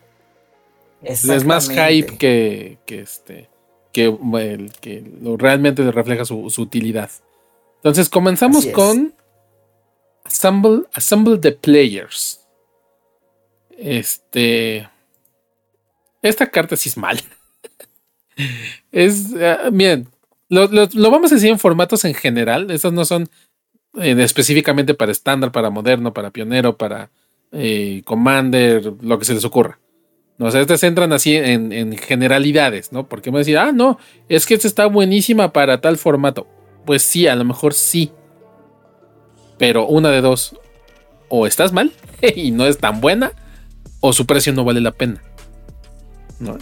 Es más hype que, que este que, el, que realmente refleja su, utilidad. Entonces comenzamos con Assemble, Assemble the Players. Este. Esta carta sí es mal. es. Uh, miren, lo, vamos a decir en formatos en general. Estos no son eh, específicamente para estándar, para moderno, para pionero, para eh, Commander, lo que se les ocurra. No, o sea, estas entran así en, generalidades, ¿no? Porque me decir, ah, no, es que esta está buenísima para tal formato. Pues sí, a lo mejor sí. Pero una de dos. O estás mal y no es tan buena, o su precio no vale la pena.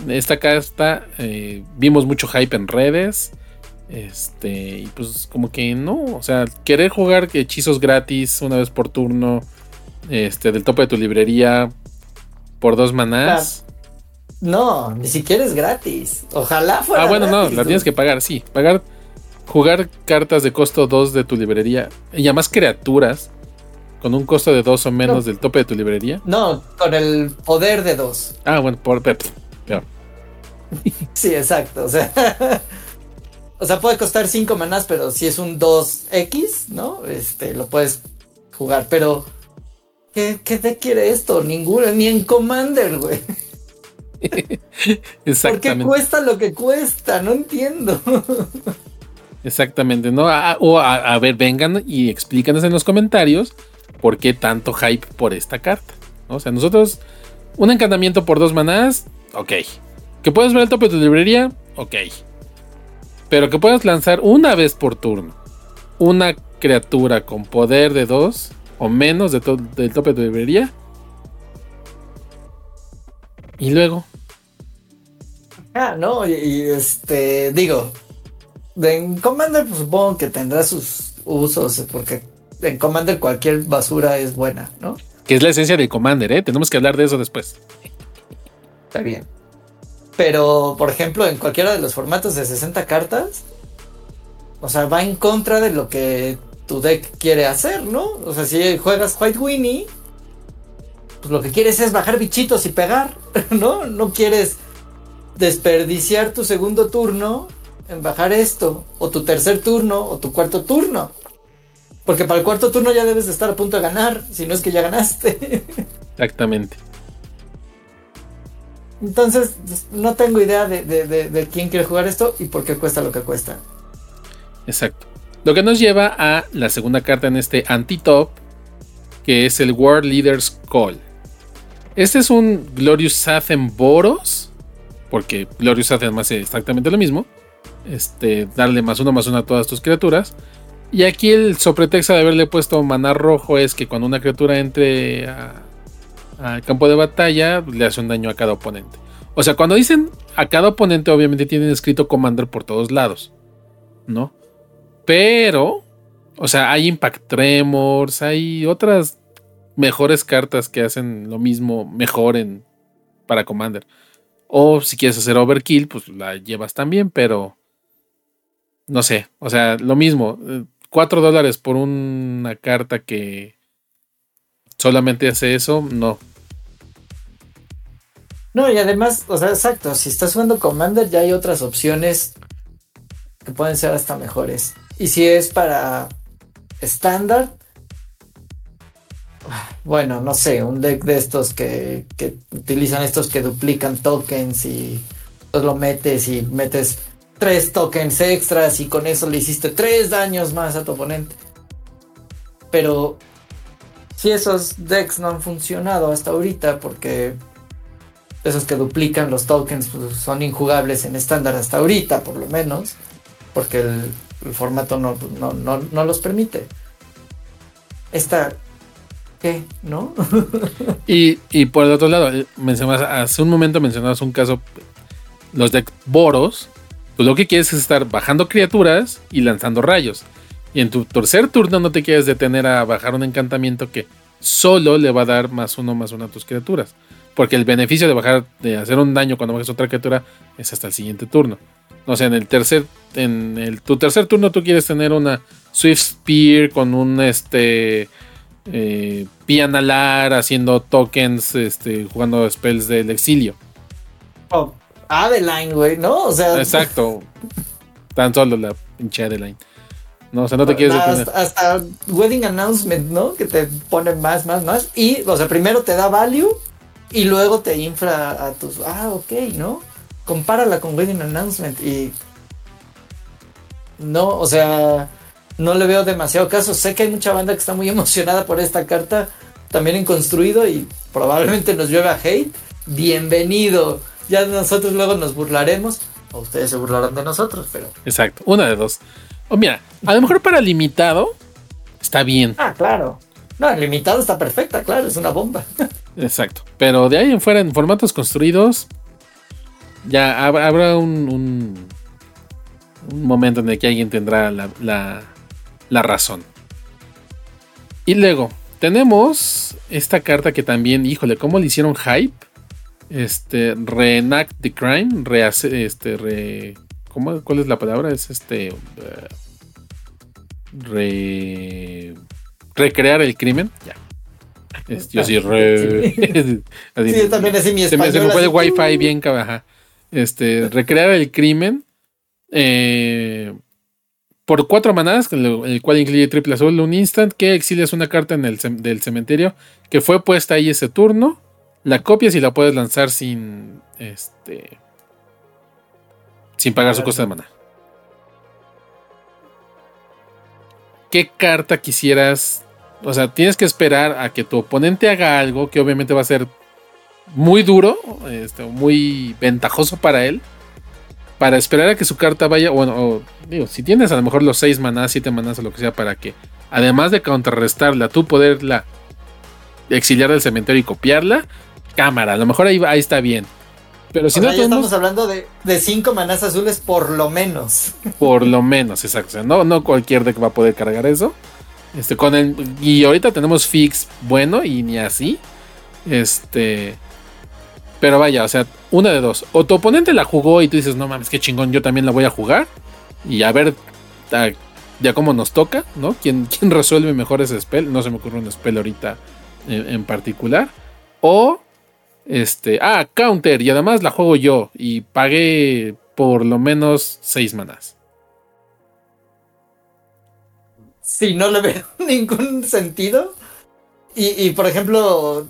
Esta está. Eh, vimos mucho hype en redes. Este, y pues como que no, o sea, querer jugar hechizos gratis una vez por turno, este, del tope de tu librería por dos manás. No, ni siquiera es gratis. Ojalá fuera. Ah, bueno, no, la tienes que pagar, sí. Pagar, jugar cartas de costo 2 de tu librería y además criaturas con un costo de 2 o menos del tope de tu librería. No, con el poder de 2. Ah, bueno, por, peor. Sí, exacto. O sea, o sea, puede costar 5 manás, pero si es un 2X, ¿no? Este, lo puedes jugar. Pero, ¿qué, qué te quiere esto? Ninguno, ni en Commander, güey. Exactamente. ¿Por qué cuesta lo que cuesta? No entiendo. Exactamente, ¿no? o a, ver, vengan y explícanos en los comentarios por qué tanto hype por esta carta. O sea, nosotros, un encantamiento por dos manás, ok. Que puedes ver el tope de tu librería, ok. Pero que puedas lanzar una vez por turno una criatura con poder de dos o menos de del tope de librería. Y luego. Ah, no, y, este, digo, en Commander pues, supongo que tendrá sus usos, porque en Commander cualquier basura es buena, ¿no? Que es la esencia de Commander, ¿eh? Tenemos que hablar de eso después. Está bien. Pero, por ejemplo, en cualquiera de los formatos de 60 cartas, o sea, va en contra de lo que tu deck quiere hacer, ¿no? O sea, si juegas White Winnie, pues lo que quieres es bajar bichitos y pegar, ¿no? No quieres desperdiciar tu segundo turno en bajar esto, o tu tercer turno, o tu cuarto turno. Porque para el cuarto turno ya debes de estar a punto de ganar, si no es que ya ganaste. Exactamente. Entonces, no tengo idea de, quién quiere jugar esto y por qué cuesta lo que cuesta. Exacto. Lo que nos lleva a la segunda carta en este anti-top, que es el World Leaders Call. Este es un Glorious Sathen Boros, porque Glorious Sathen hace exactamente lo mismo. Este, darle más uno más uno a todas tus criaturas. Y aquí el sopretexto de haberle puesto maná rojo es que cuando una criatura entre al campo de batalla, le hace un daño a cada oponente. O sea, cuando dicen a cada oponente, obviamente tienen escrito Commander por todos lados, ¿no? Pero, o sea, hay Impact Tremors, hay otras mejores cartas que hacen lo mismo, mejor en, para Commander. O si quieres hacer Overkill, pues la llevas también, pero no sé, o sea, lo mismo. 4 dólares por una carta que solamente hace eso, no. No, y además, o sea, exacto, si estás jugando Commander ya hay otras opciones que pueden ser hasta mejores. Y si es para estándar, bueno, no sé, un deck de estos que, que utilizan estos que duplican tokens y pues lo metes y metes tres tokens extras y con eso le hiciste tres daños más a tu oponente. Pero si esos decks no han funcionado hasta ahorita porque esos que duplican los tokens pues, son injugables en estándar hasta ahorita por lo menos porque el, formato no, no, los permite. Esta ¿Qué? ¿No? y, y, por el otro lado, eh, hace un momento mencionabas un caso, los decks Boros, Tú lo que quieres es estar bajando criaturas y lanzando rayos. Y en tu tercer turno no te quieres detener a bajar un encantamiento que solo le va a dar más uno más uno a tus criaturas. Porque el beneficio de bajar, de hacer un daño cuando bajas otra criatura es hasta el siguiente turno. O sea, en el tercer, en el, tu tercer turno tú quieres tener una Swift Spear con un este eh, Pianalar haciendo tokens, este, jugando spells del exilio. Oh, Adeline, güey, ¿no? O sea. Exacto. Tan solo la pinche Adeline. No, o sea, no te quieres hasta, hasta, Wedding Announcement, ¿no? Que te pone más, más, más. Y, o sea, primero te da value y luego te infla a tus. Ah, ok, ¿no? Compárala con Wedding Announcement y. No, o sea, no le veo demasiado caso. Sé que hay mucha banda que está muy emocionada por esta carta, también en construido y probablemente nos llueva hate. Bienvenido ya nosotros luego nos burlaremos, o ustedes se burlarán de nosotros, pero. Exacto, una de dos. O mira, a lo mejor para limitado está bien. Ah, claro. No, limitado está perfecta, claro, es una bomba. Exacto. Pero de ahí en fuera, en formatos construidos, ya habrá un, un, momento en el que alguien tendrá la, la, razón. Y luego, tenemos esta carta que también, híjole, ¿cómo le hicieron hype? este, reenact the crime, rehace, este, re, ¿cómo, ¿cuál es la palabra? Es este, uh, re, recrear el crimen. Ya. Yo sí, re, sí, también así mi Se me, se me fue el wifi bien, ajá. este, recrear el crimen eh, por cuatro manadas, el cual incluye triple azul, un instant que exilias una carta en el del cementerio que fue puesta ahí ese turno, la copias y la puedes lanzar sin este sin pagar su costa de mana. ¿Qué carta quisieras? O sea, tienes que esperar a que tu oponente haga algo que obviamente va a ser muy duro, este, muy ventajoso para él para esperar a que su carta vaya, bueno, digo, si tienes a lo mejor los 6 manás, 7 manás o lo que sea, para que además de contrarrestarla, tú poderla exiliar del cementerio y copiarla, cámara, a lo mejor ahí, ahí está bien. Pero si no, estamos hablando de 5 manás azules por lo menos. Por lo menos, exacto. no, no cualquier deck va a poder cargar eso. Este, con el, y ahorita tenemos fix bueno y ni así. Este. Pero vaya, o sea, una de dos. O tu oponente la jugó y tú dices, no mames, qué chingón, yo también la voy a jugar. Y a ver ya cómo nos toca, ¿no? ¿Quién, quién resuelve mejor ese spell? No se me ocurre un spell ahorita en, particular. O, este, ah, counter, y además la juego yo. Y pagué por lo menos seis manas. Sí, no le veo ningún sentido. Y, y por ejemplo,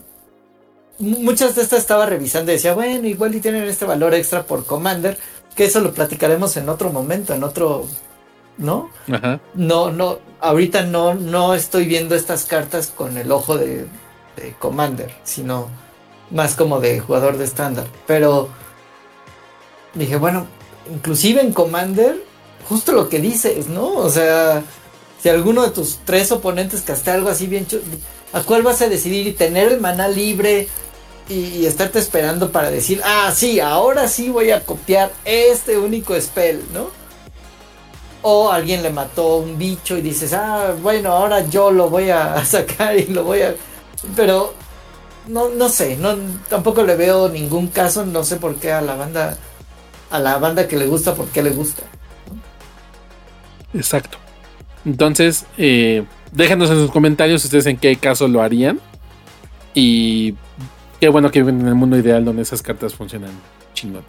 muchas de estas estaba revisando y decía, bueno, igual y tienen este valor extra por Commander, que eso lo platicaremos en otro momento, en otro, ¿no? Ajá. No, no, ahorita no, no estoy viendo estas cartas con el ojo de, Commander, sino más como de jugador de estándar. Pero dije, bueno, inclusive en Commander, justo lo que dices, ¿no? O sea, si alguno de tus tres oponentes castea algo así bien... ¿A cuál vas a decidir? Y tener el maná libre y, estarte esperando para decir, ah, sí, ahora sí voy a copiar este único spell, ¿no? O alguien le mató un bicho y dices, ah, bueno, ahora yo lo voy a sacar y lo voy a... Pero no, no sé, no, tampoco le veo ningún caso, no sé por qué a la banda, a la banda que le gusta, por qué le gusta. Exacto. Entonces, eh, déjanos en sus comentarios ustedes en qué caso lo harían. Y Qué bueno que viven en el mundo ideal donde esas cartas funcionan chingón.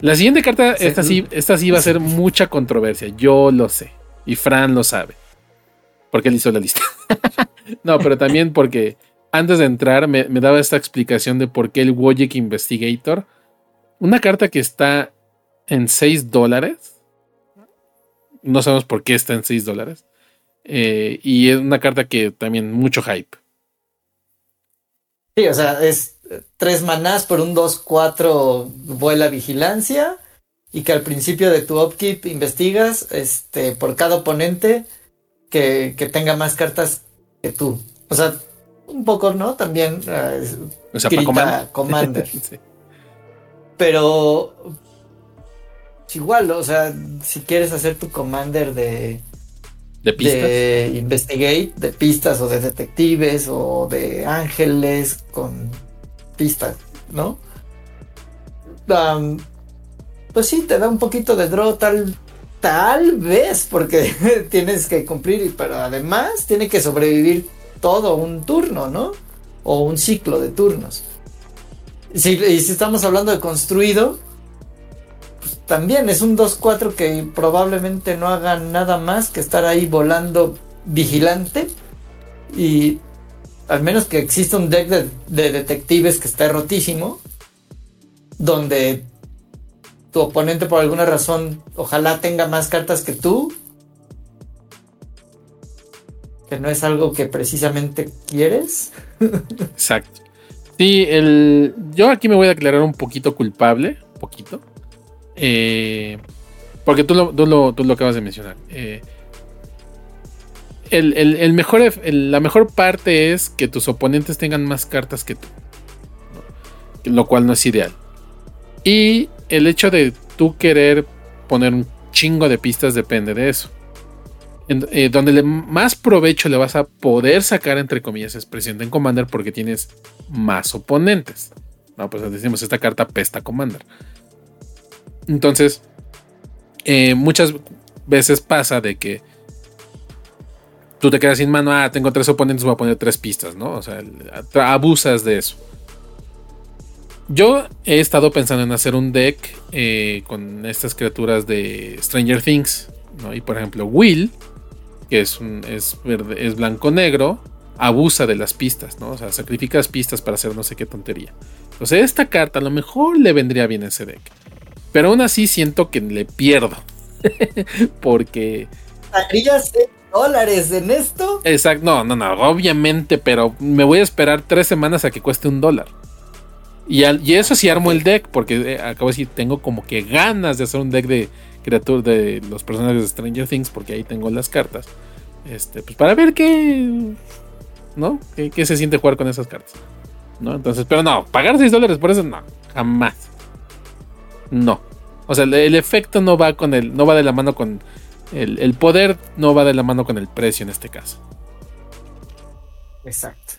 La siguiente carta, esta, sí, esta sí va a ser mucha controversia. Yo lo sé. Y Fran lo sabe. Porque él hizo la lista. no, pero también porque antes de entrar me, daba esta explicación de por qué el Wojik Investigator, una carta que está en 6 dólares. No sabemos por qué está en 6 dólares. Eh, y es una carta que también mucho hype. Sí, o sea, es tres manás por un 2-4 vuela vigilancia y que al principio de tu upkeep investigas este, por cada oponente que, tenga más cartas que tú. O sea, un poco, ¿no? También uh, o sea, Commander. Pero igual, o sea, si quieres hacer tu Commander de de pistas. De investigate, de pistas o de detectives o de ángeles con pistas, ¿no? pues sí, te da un poquito de draw tal, tal vez, porque tienes que cumplir, pero además tiene que sobrevivir todo un turno, ¿no? O un ciclo de turnos. y si estamos hablando de construido, también es un 2-4 que probablemente no haga nada más que estar ahí volando vigilante. Y al menos que exista un deck de, detectives que esté rotísimo. Donde tu oponente por alguna razón ojalá tenga más cartas que tú. Que no es algo que precisamente quieres. Exacto. Sí, el, yo aquí me voy a declarar un poquito culpable, poquito. Eh, porque tú lo, tú, lo, acabas de mencionar. Eh, el, mejor, la mejor parte es que tus oponentes tengan más cartas que tú. Lo cual no es ideal. Y el hecho de tú querer poner un chingo de pistas depende de eso. Eh, donde más provecho le vas a poder sacar, entre comillas, es presente en Commander porque tienes más oponentes. No, pues decimos, esta carta pesta Commander. Entonces, eh, muchas veces pasa de que tú te quedas sin mano, ah, tengo tres oponentes, voy a poner tres pistas, ¿no? O sea, abusas de eso. Yo he estado pensando en hacer un deck eh, con estas criaturas de Stranger Things. ¿no? Y por ejemplo, Will, que es, es, es blanco-negro, abusa de las pistas, ¿no? O sea, sacrifica las pistas para hacer no sé qué tontería. Sea, esta carta a lo mejor le vendría bien a ese deck. Pero aún así siento que le pierdo. Porque. ¿Harías dólares en esto? Exacto, no, no, no, obviamente, pero me voy a esperar tres semanas a que cueste un dólar. Y, y eso sí armo el deck, porque eh, acabo de decir, tengo como que ganas de hacer un deck de criaturas de los personajes de Stranger Things, porque ahí tengo las cartas. Este, pues para ver qué. ¿No? ¿Qué, se siente jugar con esas cartas? ¿No? Entonces, pero no, pagar 6 dólares por eso, no, jamás. No. O sea, el, efecto no va con el. no va de la mano con. El, el poder no va de la mano con el precio en este caso. Exacto.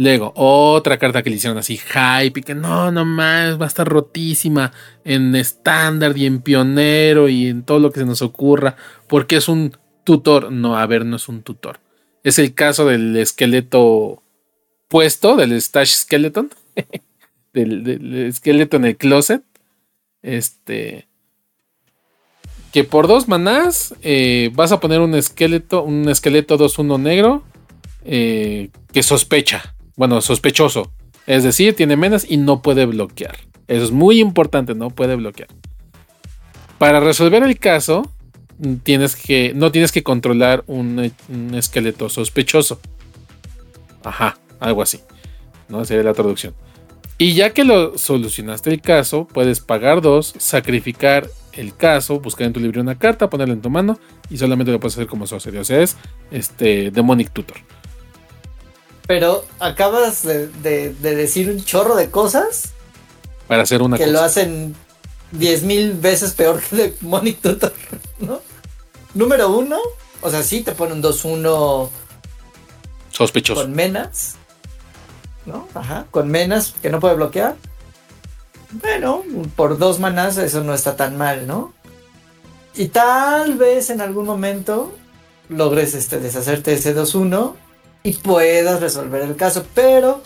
Luego, otra carta que le hicieron así, hype, y que no, no más, va a estar rotísima en estándar y en pionero y en todo lo que se nos ocurra, porque es un tutor. No, a ver, no es un tutor. Es el caso del esqueleto puesto, del stash skeleton, del, esqueleto en el closet. Este. Que por dos manás eh, vas a poner un esqueleto, un esqueleto 2-1 negro eh, que sospecha bueno, sospechoso. Es decir, tiene menas y no puede bloquear. Eso es muy importante, no puede bloquear. Para resolver el caso, tienes que, no tienes que controlar un, esqueleto sospechoso. Ajá, algo así. ¿no? Sería la traducción. Y ya que lo solucionaste el caso, puedes pagar dos, sacrificar el caso, buscar en tu libro una carta, ponerla en tu mano y solamente lo puedes hacer como sorcery. O sea, es este Demonic Tutor. Pero acabas de, decir un chorro de cosas. Para hacer una que lo hacen 10.000 veces peor que de Money Tutor, ¿no? Número uno, o sea, sí te pone un 2-1 sospechoso. Con menas, ¿no? Ajá, con menas que no puede bloquear. Bueno, por dos manas eso no está tan mal, ¿no? Y tal vez en algún momento logres este, deshacerte ese 2-1 y puedas resolver el caso. Pero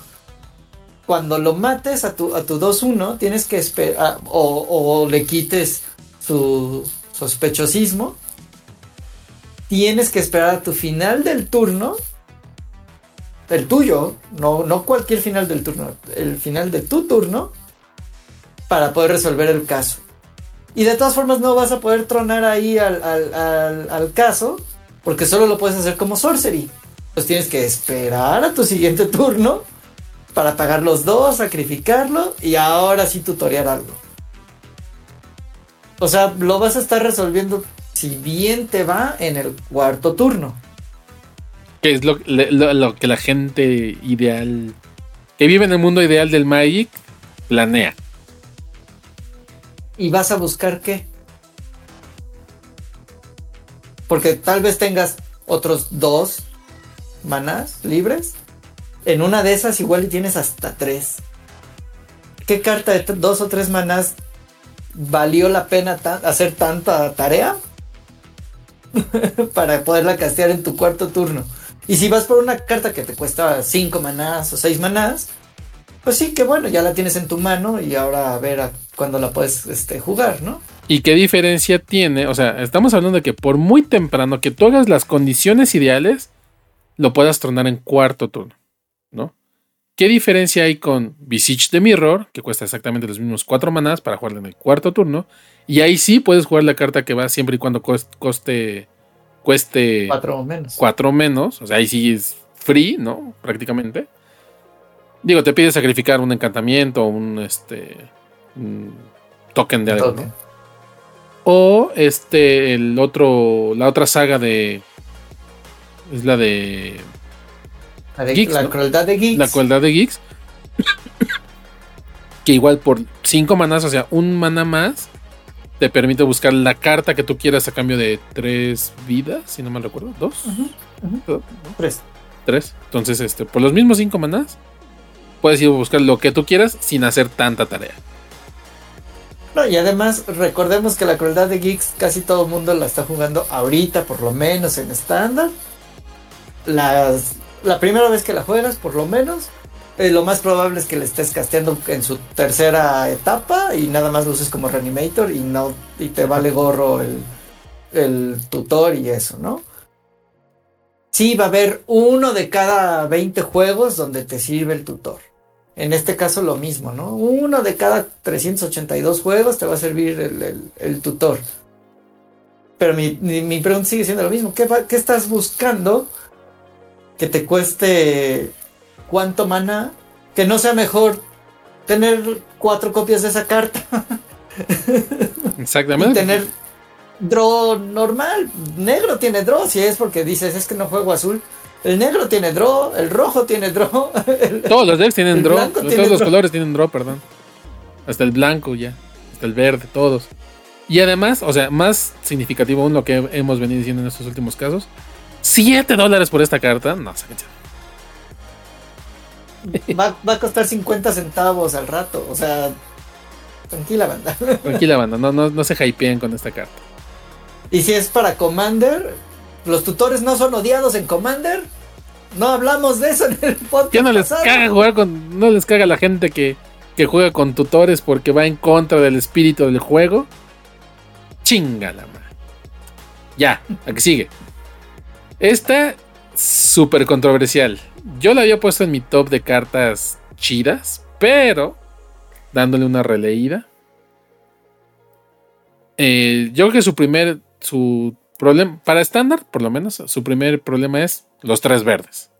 cuando lo mates a tu, a tu 2-1, tienes que esperar o, le quites su sospechosismo. Tienes que esperar a tu final del turno. El tuyo, no, no cualquier final del turno, el final de tu turno para poder resolver el caso. Y de todas formas no vas a poder tronar ahí al, al, al caso porque solo lo puedes hacer como sorcery pues tienes que esperar a tu siguiente turno para pagar los dos, sacrificarlo y ahora sí tutoriar algo. O sea, lo vas a estar resolviendo si bien te va en el cuarto turno. Que es lo, que la gente ideal, que vive en el mundo ideal del Magic, planea. ¿Y vas a buscar qué? Porque tal vez tengas otros dos manás libres. En una de esas igual y tienes hasta tres. ¿Qué carta de dos o tres manás valió la pena hacer tanta tarea? para poderla castear en tu cuarto turno. Y si vas por una carta que te cuesta cinco manás o seis manás, pues sí, que bueno, ya la tienes en tu mano y ahora a ver a cuándo la puedes este, jugar, ¿no? ¿Y qué diferencia tiene? O sea, estamos hablando de que por muy temprano que tú hagas las condiciones ideales, lo puedas tronar en cuarto turno, ¿no? ¿Qué diferencia hay con Visage the Mirror, que cuesta exactamente los mismos cuatro manás para jugarla en el cuarto turno? Y ahí sí puedes jugar la carta que va siempre y cuando coste, cueste cuatro menos. Cuatro menos, o sea, ahí sí es free, ¿no? Prácticamente. Digo, te pide sacrificar un encantamiento o un, este, token de algo, ¿no? O este, el otro, la otra saga de es la de. La, crueldad de Geeks. La crueldad de Geeks. que igual por 5 manas, o sea, un mana más, te permite buscar la carta que tú quieras a cambio de 3 vidas, si no mal recuerdo. ¿Dos? 3 3 Entonces, este, por los mismos 5 manas, puedes ir a buscar lo que tú quieras sin hacer tanta tarea. No, y además recordemos que la crueldad de Geeks casi todo el mundo la está jugando ahorita, por lo menos en estándar la primera vez que la juegas, por lo menos, eh, lo más probable es que le estés casteando en su tercera etapa y nada más lo uses como reanimator y no y te vale gorro el, el tutor y eso, ¿no? Sí, va a haber uno de cada 20 juegos donde te sirve el tutor. En este caso lo mismo, ¿no? Uno de cada 382 juegos te va a servir el, tutor. Pero mi, mi, pregunta sigue siendo lo mismo. ¿Qué, ¿Qué estás buscando que te cueste cuánto mana, que no sea mejor tener cuatro copias de esa carta. Exactamente. y tener draw normal. Negro tiene draw, si es porque dices es que no juego azul. El negro tiene draw, el rojo tiene draw. Todos los decks tienen draw. Todos los colores tienen draw, perdón. Hasta el blanco ya. Hasta el verde, todos. Y además, o sea, más significativo aún lo que hemos venido diciendo en estos últimos casos. 7 dólares por esta carta. No, se Va, va, a costar 50 centavos al rato. O sea, tranquila banda. Tranquila banda, no, no, no se hypeen con esta carta. Y si es para Commander, los tutores no son odiados en Commander. No hablamos de eso en el podcast. Ya no les caga jugar con. No les caga la gente que, que juega con tutores porque va en contra del espíritu del juego. Chingala, man. Ya, aquí sigue. Esta, súper controversial. Yo la había puesto en mi top de cartas chidas, pero dándole una releída. Eh, yo creo que su primer, su problema, para estándar, por lo menos, su primer problema es los tres verdes.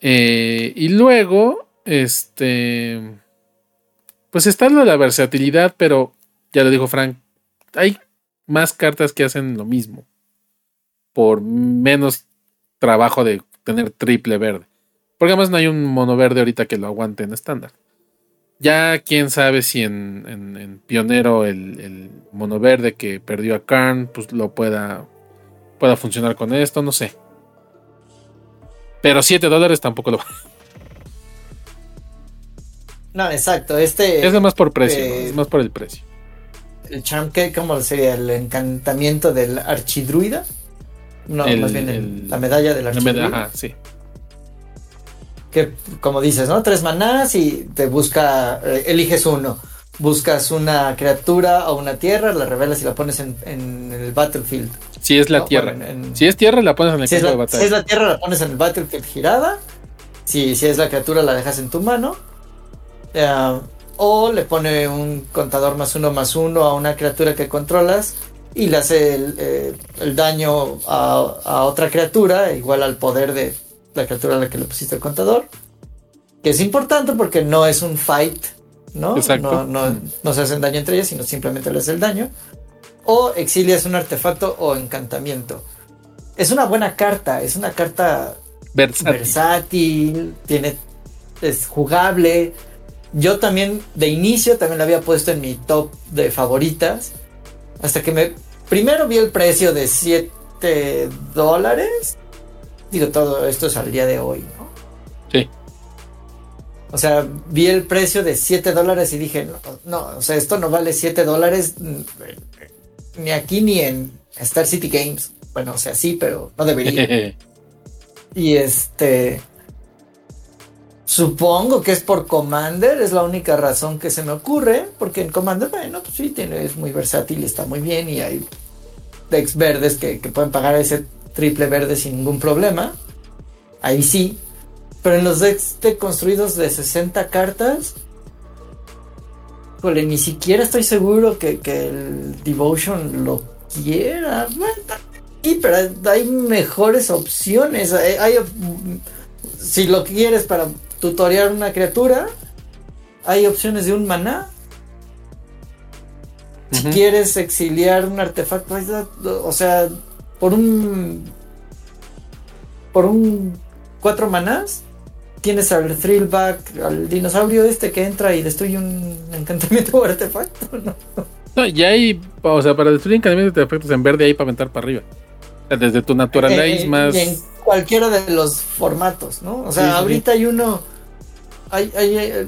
Eh, y luego, este, pues está lo de la versatilidad, pero ya lo dijo Frank, hay más cartas que hacen lo mismo por menos trabajo de tener triple verde. Porque además no hay un mono verde ahorita que lo aguante en estándar. Ya quién sabe si en, Pionero el, mono verde que perdió a Karn pues lo pueda, pueda funcionar con esto, no sé. Pero 7 dólares tampoco lo va. No, exacto. Este. Es más por precio, eh, es más por el precio. El charm que, ¿cómo sería? El encantamiento del archidruida. No, más bien la medalla del archivo. Ajá, sí. Que, como dices, ¿no? Tres manás y te busca, eh, eliges uno. Buscas una criatura o una tierra, la revelas y la pones en, el battlefield. Si es la tierra. si es tierra, la pones en el si campo de batalla. Si es la tierra, la pones en el battlefield girada. Si, si es la criatura, la dejas en tu mano. Eh, o le pone un contador más uno más uno a una criatura que controlas y le hace el, eh, daño a, otra criatura igual al poder de la criatura a la que le pusiste el contador. Que es importante porque no es un fight, ¿no? No, no, se hacen daño entre ellas, sino simplemente le hace el daño. O exilias un artefacto o encantamiento. Es una buena carta, es una carta versátil, tiene, es jugable. Yo también, de inicio, también la había puesto en mi top de favoritas. Hasta que me Primero vi el precio de 7 dólares. Digo, todo esto es al día de hoy, ¿no? Sí. O sea, vi el precio de 7 dólares y dije, no, o sea, esto no vale 7 dólares ni aquí ni en Star City Games. Bueno, o sea, sí, pero no debería. y este... Supongo que es por Commander, es la única razón que se me ocurre, porque en Commander, bueno, pues sí, es muy versátil, está muy bien y hay decks verdes que, pueden pagar ese triple verde sin ningún problema. Ahí sí. Pero en los decks de construidos de 60 cartas, ni siquiera estoy seguro que, el Devotion lo quiera. Sí, pero hay mejores opciones. hay, si lo quieres para tutoriar una criatura, hay opciones de un maná. Si quieres exiliar un artefacto, o sea, por un. Por un. Cuatro manás, tienes al Thrillback, al dinosaurio este que entra y destruye un encantamiento o artefacto, ¿no? No, ya hay, o sea, para destruir encantamientos de artefactos en verde hay para aventar para arriba. Desde tu naturaleza eh, más. en cualquiera de los formatos, ¿no? O sea, ahorita hay uno hay, eh,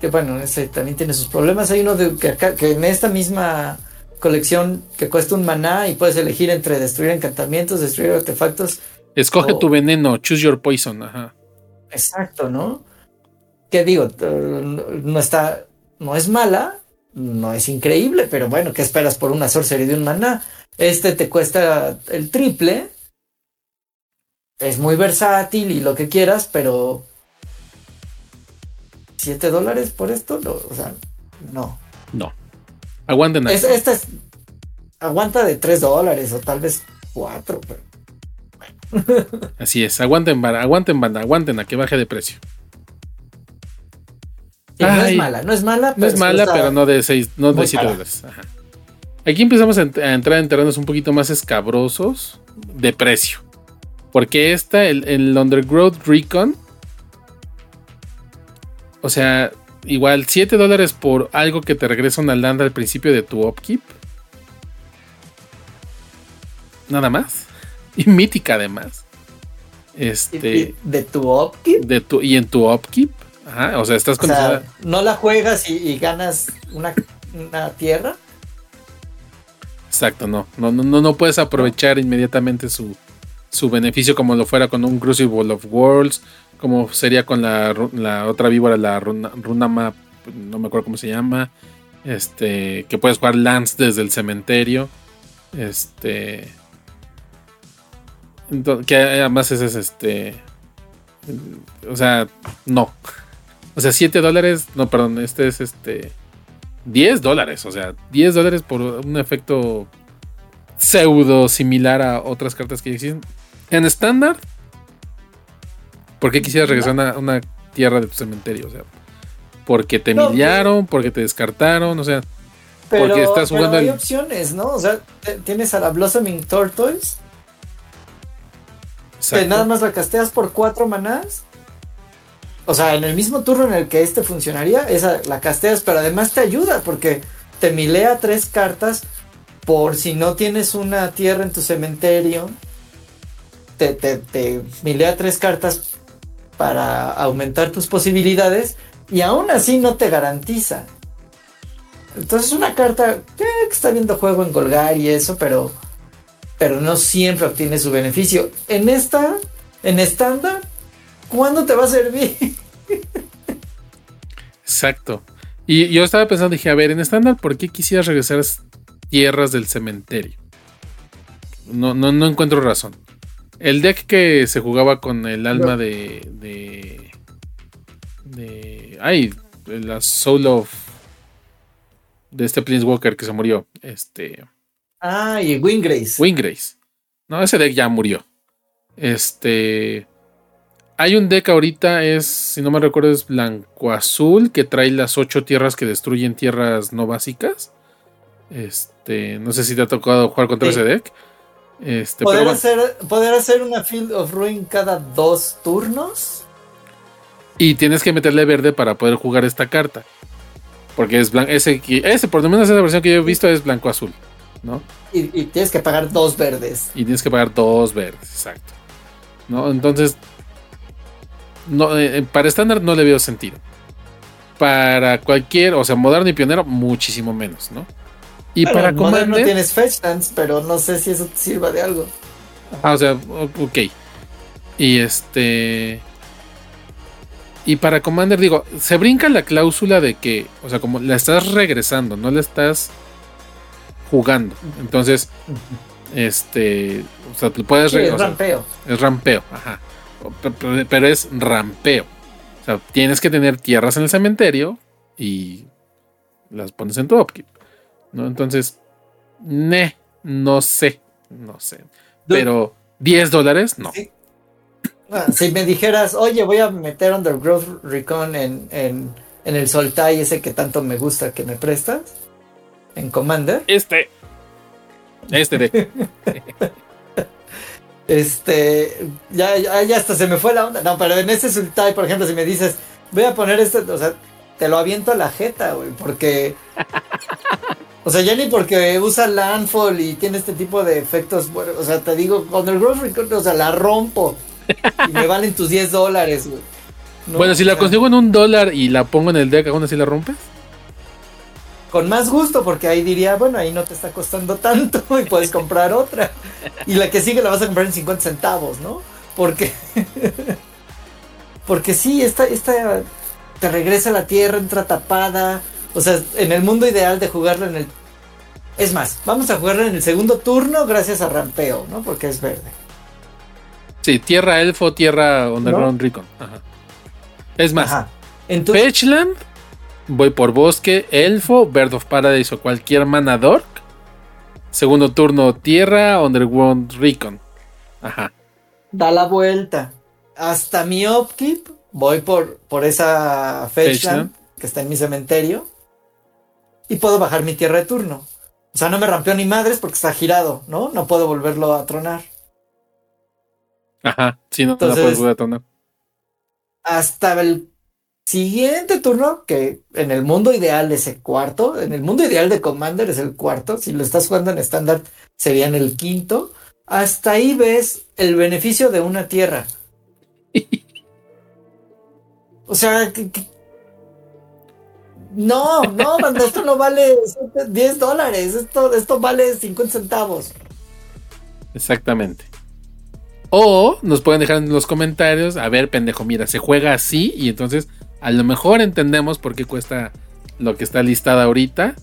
que bueno, ese también tiene sus problemas. Hay uno de, que, que en esta misma colección que cuesta un maná y puedes elegir entre destruir encantamientos, destruir artefactos. Escoge tu veneno, choose your poison, ajá. Exacto, ¿no? Que digo, no está, no es mala, no es increíble, pero bueno, ¿qué esperas por una sorcery de un maná? Este te cuesta el triple. Es muy versátil y lo que quieras, pero. ¿7 dólares por esto? o sea, no. No. Aguanten. esta es, aguanta de 3 dólares o tal vez 4, Así es, aguanten, aguanten, banda, aguanten a que baje de precio. no es mala, no es mala, pero, no es mala, pero no de 6, no de 7 dólares. Aquí empezamos a, entrar en terrenos un poquito más escabrosos de precio. Porque esta, el, el Undergrowth Recon, o sea, igual 7 dólares por algo que te regresa una landa al principio de tu upkeep. Nada más. Y mítica además. Este. ¿De tu upkeep? De tu, y en tu upkeep. Ajá, o sea, estás con. no la juegas y, ganas una, una, tierra. Exacto, no. No, no, no puedes aprovechar inmediatamente su, su beneficio como lo fuera con un Crucible of Worlds como sería con la, otra víbora, la runa, Map, no me acuerdo cómo se llama, este, que puedes jugar Lance desde el cementerio, este, que además es, este, o sea, no, o sea, 7 dólares, no, perdón, este es este, 10 dólares, o sea, 10 dólares por un efecto pseudo similar a otras cartas que existen. En estándar, ¿Por qué quisieras regresar a una, tierra de tu cementerio? O sea, porque te miliaron, porque te descartaron, o sea, porque estás jugando. Pero hay opciones, ¿no? O sea, tienes a la Blossoming Tortoise. Que nada más la casteas por cuatro manás. O sea, en el mismo turno en el que este funcionaría, esa la casteas, pero además te ayuda porque te milea tres cartas por si no tienes una tierra en tu cementerio. Te, te, te milea tres cartas para aumentar tus posibilidades y aún así no te garantiza. Entonces una carta que está viendo juego en Golgar y eso, pero, pero no siempre obtiene su beneficio. En esta, en estándar, ¿cuándo te va a servir? Exacto. Y yo estaba pensando, dije, a ver, en estándar, ¿por qué quisieras regresar a tierras del cementerio? No, no, no encuentro razón. El deck que se jugaba con el alma de, de. de. Ay, la Soul of. De este Walker que se murió. Este. Ah, y Wingrace. Wingrace. No, ese deck ya murió. Este. Hay un deck ahorita, es, si no me recuerdo, es blanco-azul, que trae las ocho tierras que destruyen tierras no básicas. Este, no sé si te ha tocado jugar contra ese deck. Este, ¿Poder, hacer, ¿Poder hacer una Field of Ruin cada dos turnos? Y tienes que meterle verde para poder jugar esta carta. Porque es blanco. Ese, ese, por lo menos esa versión que yo he visto es blanco-azul. ¿no? Y, tienes que pagar dos verdes. Y tienes que pagar dos verdes, exacto. ¿no? Entonces, no, eh, eh, para estándar no le veo sentido. Para cualquier, o sea, moderno y pionero, muchísimo menos, ¿no? Y para Commander. No tienes Fetchlands, pero no sé si eso te sirva de algo. Ah, o sea, ok. Y este. Y para Commander, digo, se brinca la cláusula de que, o sea, como la estás regresando, no la estás jugando. Entonces, este. O sea, tú puedes Es rampeo. es rampeo, ajá. Pero, es rampeo. O sea, tienes que tener tierras en el cementerio y las pones en tu upkeep. ¿No? Entonces, ne, no sé, no sé. Pero 10 dólares, no. Ah, si me dijeras, oye, voy a meter Undergrowth Recon en, en, en el Soltai, ese que tanto me gusta que me prestas, en Commander. Este. Este de. este, ya, ya, ya hasta se me fue la onda. No, pero en ese Sultai, por ejemplo, si me dices, voy a poner este, o sea, te lo aviento a la jeta, güey, porque O sea, ya ni porque usa Landfall y tiene este tipo de efectos, bueno, o sea, te digo, con el Growth Record, o sea, la rompo. Y me valen tus 10 dólares, güey. bueno, si la consigo en un dólar y la pongo en el deck, ¿aún así la rompes? Con más gusto, porque ahí diría, bueno, ahí no te está costando tanto y puedes comprar otra. Y la que sigue la vas a comprar en 50 centavos, ¿no? Porque. Porque sí, esta, esta te regresa a la tierra, entra tapada. O sea, en el mundo ideal de jugarla en el. Es más, vamos a jugarla en el segundo turno gracias a rampeo, ¿no? Porque es verde. Sí, tierra elfo, tierra underground recon. Ajá. Es más, Ajá. Entonces, Fetchland, voy por bosque, elfo, Bird of Paradise o cualquier mana dork. Segundo turno, tierra, underground recon. Ajá. Da la vuelta. Hasta mi upkeep, voy por, por esa Fetchland, Fetchland. que está en mi cementerio. Y puedo bajar mi tierra de turno. O sea, no me rompió ni madres porque está girado, ¿no? No puedo volverlo a tronar. Ajá. Sí, no, Entonces- no la puedes volver a tornar. hasta el siguiente turno, que en el mundo ideal es el cuarto, en el mundo ideal de Commander es el cuarto, si lo estás jugando en estándar sería en el quinto, hasta ahí ves el beneficio de una tierra. O sea, que- no, no, banda, esto no vale 10 dólares, esto, esto vale 50 centavos. Exactamente. O nos pueden dejar en los comentarios, a ver, pendejo, mira, se juega así y entonces a lo mejor entendemos por qué cuesta lo que está listada ahorita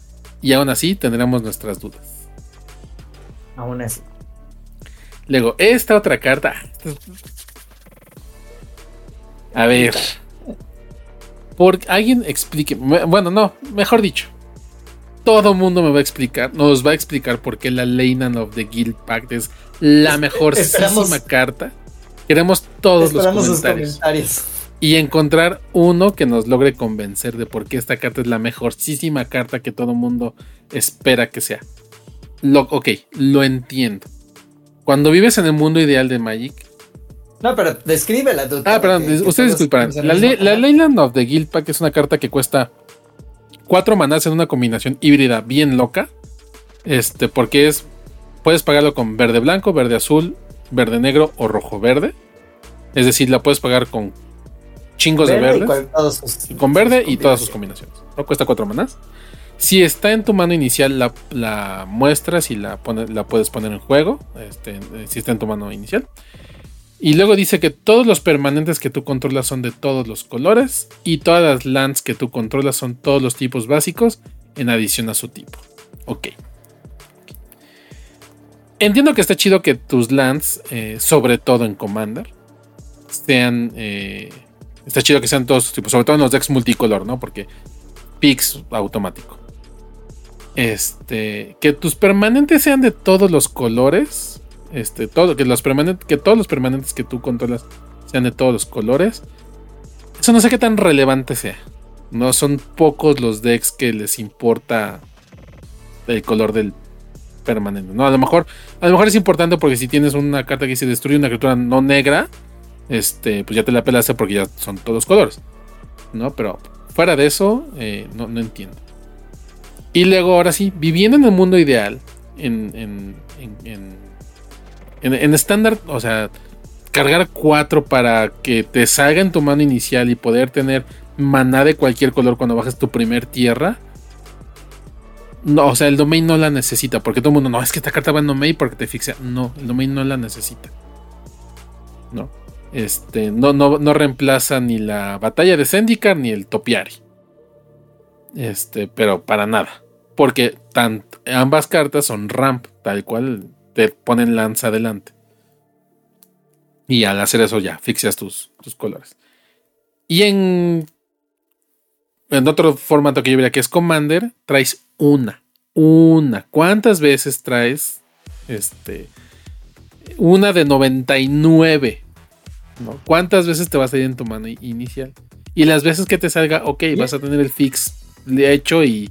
y aún así tendremos nuestras dudas. Aún así. Luego, esta otra carta. A ver. Por alguien explique. Bueno, no, mejor dicho. Todo mundo me va a explicar. Nos va a explicar por qué la Leyland of the Guild Pact es la esperamos- carta. Queremos todos los comentarios. Y encontrar uno que nos logre convencer de por qué esta carta es la mejorcísima carta que todo mundo espera que sea. Lo, ok, lo entiendo. Cuando vives en el mundo ideal de Magic. No, pero descríbela, dude. Ah, perdón, que- ustedes disculparán. La, Le- la. Leyland of the Guild Pack es una carta que cuesta 4 manás en una combinación híbrida bien loca. Este, porque es. Puedes pagarlo con verde blanco, verde azul, verde negro o rojo verde. Es decir, la puedes pagar con chingos de Verde y verdes. con todos sus- con verde y todas sus combinaciones. No cuesta 4 manás. Si está en tu mano inicial, la, la muestras y la, pone- la puedes poner en juego. este, si está en tu mano inicial. Y luego dice que todos los permanentes que tú controlas son de todos los colores. Y todas las lands que tú controlas son todos los tipos básicos en adición a su tipo. Ok. Entiendo que está chido que tus lands, eh, sobre todo en Commander, sean. eh, está chido que sean todos sus tipos, sobre todo en los decks multicolor, ¿no? Porque picks automático. Este, que tus permanentes sean de todos los colores. Este, todo, que los permanentes, que todos los permanentes que tú controlas sean de todos los colores. Eso no sé qué tan relevante sea. No son pocos los decks que les importa el color del permanente. No, a lo mejor, a lo mejor es importante porque si tienes una carta que dice destruye una criatura no negra, este, pues ya te la pelaste porque ya son todos colores. ¿No? Pero fuera de eso, eh, no, no entiendo. Y luego, ahora sí, viviendo en el mundo ideal, en, en- estándar, o sea, cargar 4 para que te salga en tu mano inicial y poder tener maná de cualquier color cuando bajes tu primer tierra. No, o sea, el domain no la necesita, porque todo el mundo, no, es que esta carta va en domain porque te fixa. No, el domain no la necesita. No. Este, no, no, no reemplaza ni la batalla de Zendikar ni el Topiari. Este, pero para nada. Porque ambas cartas son ramp, tal cual te ponen lanza adelante. Y al hacer eso ya, fixas tus, tus colores. Y en, en otro formato que yo diría que es Commander, traes una. Una. ¿Cuántas veces traes? Este. Una de 99. ¿no? ¿Cuántas veces te va a salir en tu mano inicial? Y las veces que te salga, ok, vas a tener el fix hecho y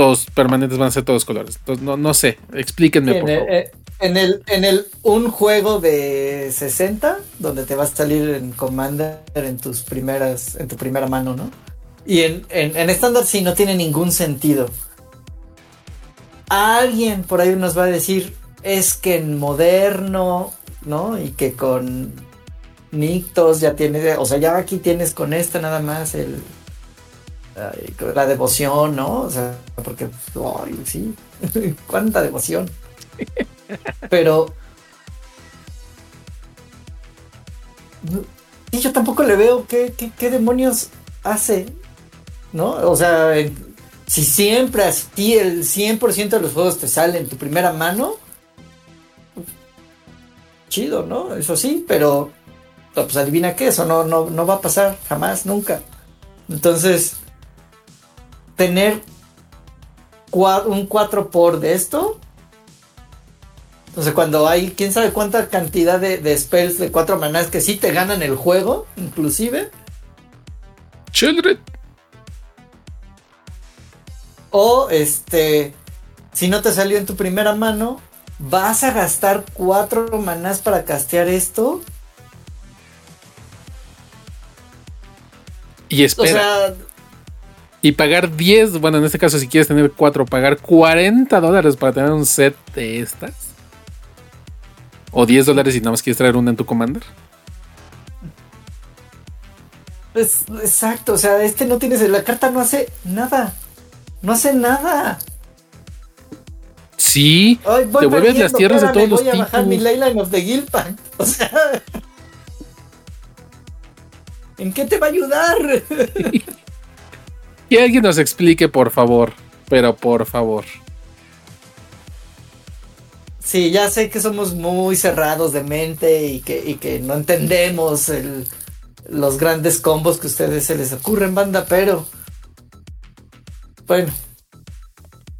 todos permanentes van a ser todos colores. Entonces, no, no sé, explíquenme En por el, favor. eh, en el, en el un juego de 60, donde te va a salir en Commander en tus primeras, en tu primera mano, ¿no? Y en, en, en estándar sí no tiene ningún sentido. Alguien por ahí nos va a decir, es que en moderno, ¿no? Y que con Nictos ya tienes, o sea, ya aquí tienes con esta nada más el la devoción, ¿no? O sea, porque, ay, sí, cuánta devoción. Pero sí, yo tampoco le veo qué, qué, demonios hace, ¿no? O sea, si siempre así el 100% de los juegos te salen en tu primera mano, chido, ¿no? Eso sí, pero pues adivina qué, eso no, no, no va a pasar jamás, nunca. Entonces, tener un 4 por de esto. Entonces, cuando hay quién sabe cuánta cantidad de, spells de 4 manás que sí te ganan el juego, inclusive. Children. O este, si no te salió en tu primera mano, vas a gastar 4 manás para castear esto. Y espera. Y pagar 10, bueno, en este caso si quieres tener 4, pagar 40 dólares para tener un set de estas. O 10 dólares si nada más quieres traer una en tu commander. Es, exacto, o sea, este no tienes, la carta no hace nada. No hace nada. Sí, te vuelves las tierras de todos los. Voy a bajar mi Leyline of the Guild O sea, ¿En qué te va a ayudar? que alguien nos explique, por favor. Pero por favor. Sí, ya sé que somos muy cerrados de mente y que, que no entendemos los grandes combos que a ustedes se les ocurren, banda, pero. Bueno,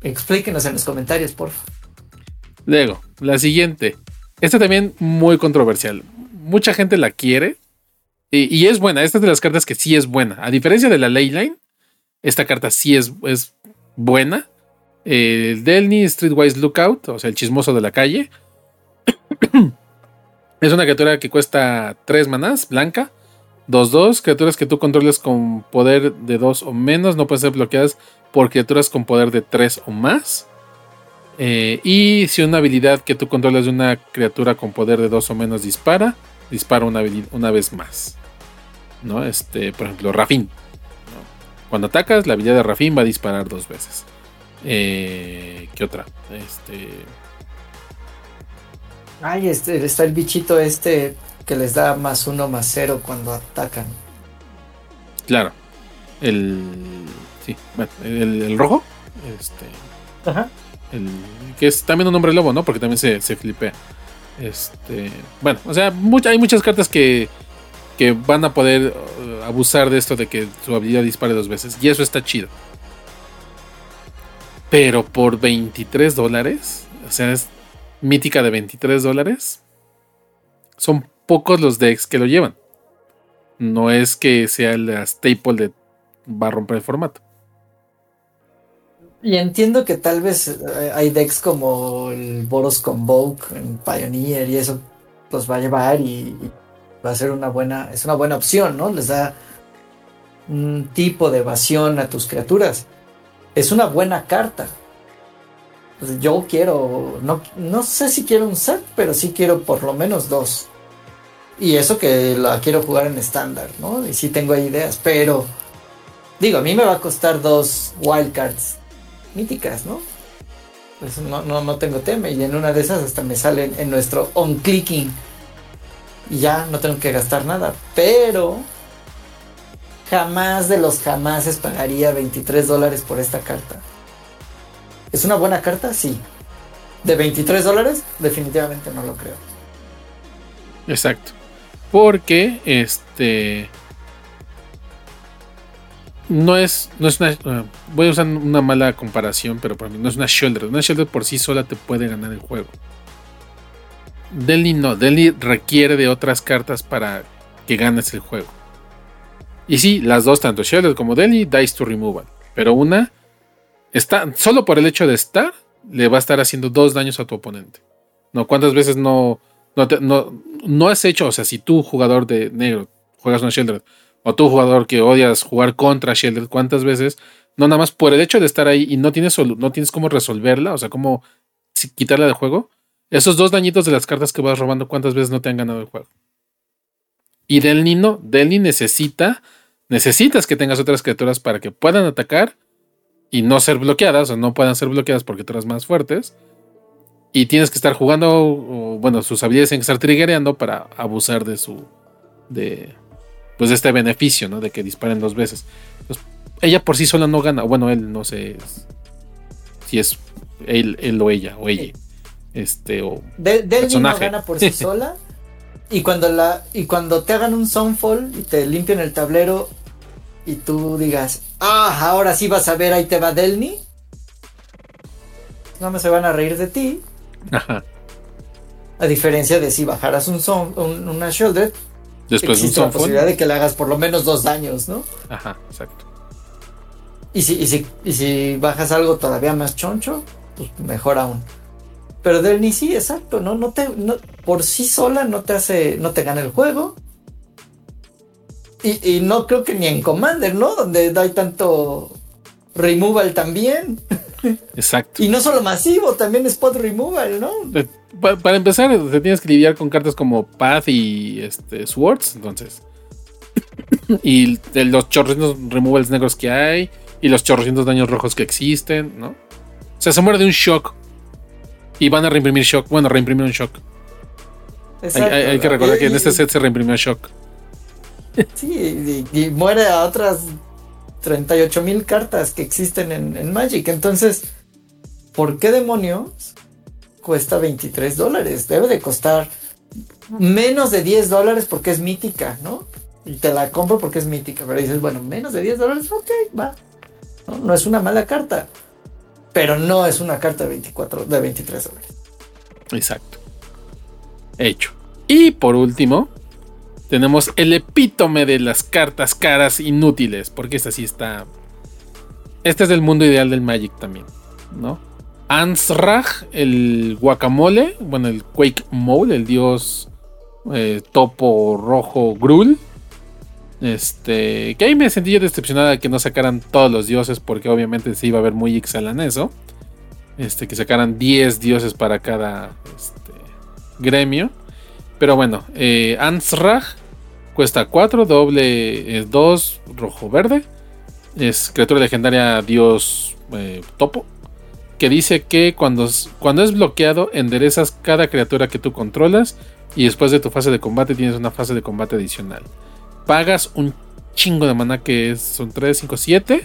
explíquenos en los comentarios, por favor. Luego, la siguiente. Esta también muy controversial. Mucha gente la quiere, y, es buena, esta es de las cartas que sí es buena. A diferencia de la Leyline, esta carta sí es, es buena. El Delny Streetwise Lookout, o sea, el chismoso de la calle. es una criatura que cuesta 3 manás, blanca. 2-2, criaturas que tú controles con poder de 2 o menos no pueden ser bloqueadas por criaturas con poder de 3 o más. Eh, y si una habilidad que tú controles de una criatura con poder de 2 o menos dispara, dispara una, una vez más. ¿no? Este, por ejemplo, Rafin. Cuando atacas, la habilidad de Rafin va a disparar dos veces. Eh, ¿Qué otra? Este. Ay, este, está el bichito este que les da más uno más cero cuando atacan. Claro. El. Sí, bueno, el, rojo. Este. Ajá. El, que es también un hombre lobo, ¿no? Porque también se, se flipea. Este. Bueno, o sea, hay muchas cartas que que van a poder abusar de esto de que su habilidad dispare dos veces. Y eso está chido. Pero por 23 dólares, o sea, es mítica de 23 dólares, son pocos los decks que lo llevan. No es que sea la staple de va a romper el formato. Y entiendo que tal vez eh, hay decks como el Boros Convoke en Pioneer y eso los va a llevar y va a ser una buena, es una buena opción, ¿no? Les da un tipo de evasión a tus criaturas. Es una buena carta. Pues yo quiero, no, no sé si quiero un set, pero sí quiero por lo menos dos. Y eso que la quiero jugar en estándar, ¿no? Y sí tengo ideas, pero digo, a mí me va a costar dos wildcards míticas, ¿no? Pues no, no, no tengo tema y en una de esas hasta me salen en nuestro on-clicking y ya no tengo que gastar nada. Pero jamás de los jamases pagaría 23 dólares por esta carta. ¿Es una buena carta? Sí. ¿De 23 dólares? Definitivamente no lo creo. Exacto. Porque este. No es, no es. Uh, voy a usar una mala comparación, pero para mí no es una shoulder. Una shoulder por sí sola te puede ganar el juego. Delhi no, Delhi requiere de otras cartas para que ganes el juego. Y sí, las dos, tanto Shielded como Delhi, dice to removal. Pero una está, solo por el hecho de estar, le va a estar haciendo dos daños a tu oponente. No, ¿cuántas veces no, no, no, has hecho, o sea, si tú, jugador de negro, juegas una Shielded, o tú, jugador que odias jugar contra Shielded, ¿cuántas veces? No, nada más por el hecho de estar ahí y no tienes, no tienes cómo resolverla, o sea, cómo quitarla del juego, esos dos dañitos de las cartas que vas robando, ¿cuántas veces no te han ganado el juego? Y del Nino, Delni necesita, necesitas que tengas otras criaturas para que puedan atacar y no ser bloqueadas, o no puedan ser bloqueadas porque tú eres más fuertes. Y tienes que estar jugando, bueno, sus habilidades tienen que estar triggereando para abusar de su. de, pues este beneficio, ¿no? De que disparen dos veces. ella por sí sola no gana. Bueno, él no sé si es él, él o ella o ella. Este o de, no gana por sí sola. Y cuando la y cuando te hagan un soundfall y te limpian el tablero y tú digas, "Ah, ahora sí vas a ver, ahí te va Delny." No me se van a reír de ti. Ajá. A diferencia de si bajaras un son, una shoulder, Después existe la posibilidad de que le hagas por lo menos dos daños, ¿no? Ajá, exacto. Y si, y si, y si bajas algo todavía más choncho, pues mejor aún. Pero Delny sí, exacto, ¿no? No te, no, por sí sola no te hace, no te gana el juego. Y, y no creo que ni en Commander, ¿no? Donde hay tanto removal también. Exacto. y no solo masivo, también spot removal, ¿no? Para empezar, te tienes que lidiar con cartas como Path y este, Swords, entonces. y de los chorrocientos removals negros que hay, y los chorrocientos daños rojos que existen, ¿no? O sea, se muere de un shock. Y van a reimprimir shock. Bueno, reimprimir un shock. hay, que recordar que en este set se reimprimió shock. Sí, y, muere a otras 38 mil cartas que existen en, en, Magic. Entonces, ¿por qué demonios cuesta 23 dólares? Debe de costar menos de 10 dólares porque es mítica, ¿no? Y te la compro porque es mítica. Pero dices, bueno, menos de 10 dólares, ok, va. No, no es una mala carta pero no es una carta de 24, de 23 dólares. Exacto. Hecho. Y por último, tenemos el epítome de las cartas caras inútiles, porque esta sí está. Este es el mundo ideal del Magic también, ¿no? Ansraj, el guacamole, bueno, el Quake Mole, el dios eh, topo rojo Grul. Este, que ahí me sentí yo decepcionada de que no sacaran todos los dioses, porque obviamente se iba a ver muy exhalan eso. Este, que sacaran 10 dioses para cada este, gremio. Pero bueno, eh, Ansraj cuesta 4, doble 2, rojo-verde. Es criatura legendaria dios eh, topo. Que dice que cuando, cuando es bloqueado, enderezas cada criatura que tú controlas. Y después de tu fase de combate tienes una fase de combate adicional pagas un chingo de mana que son 3, 5, 7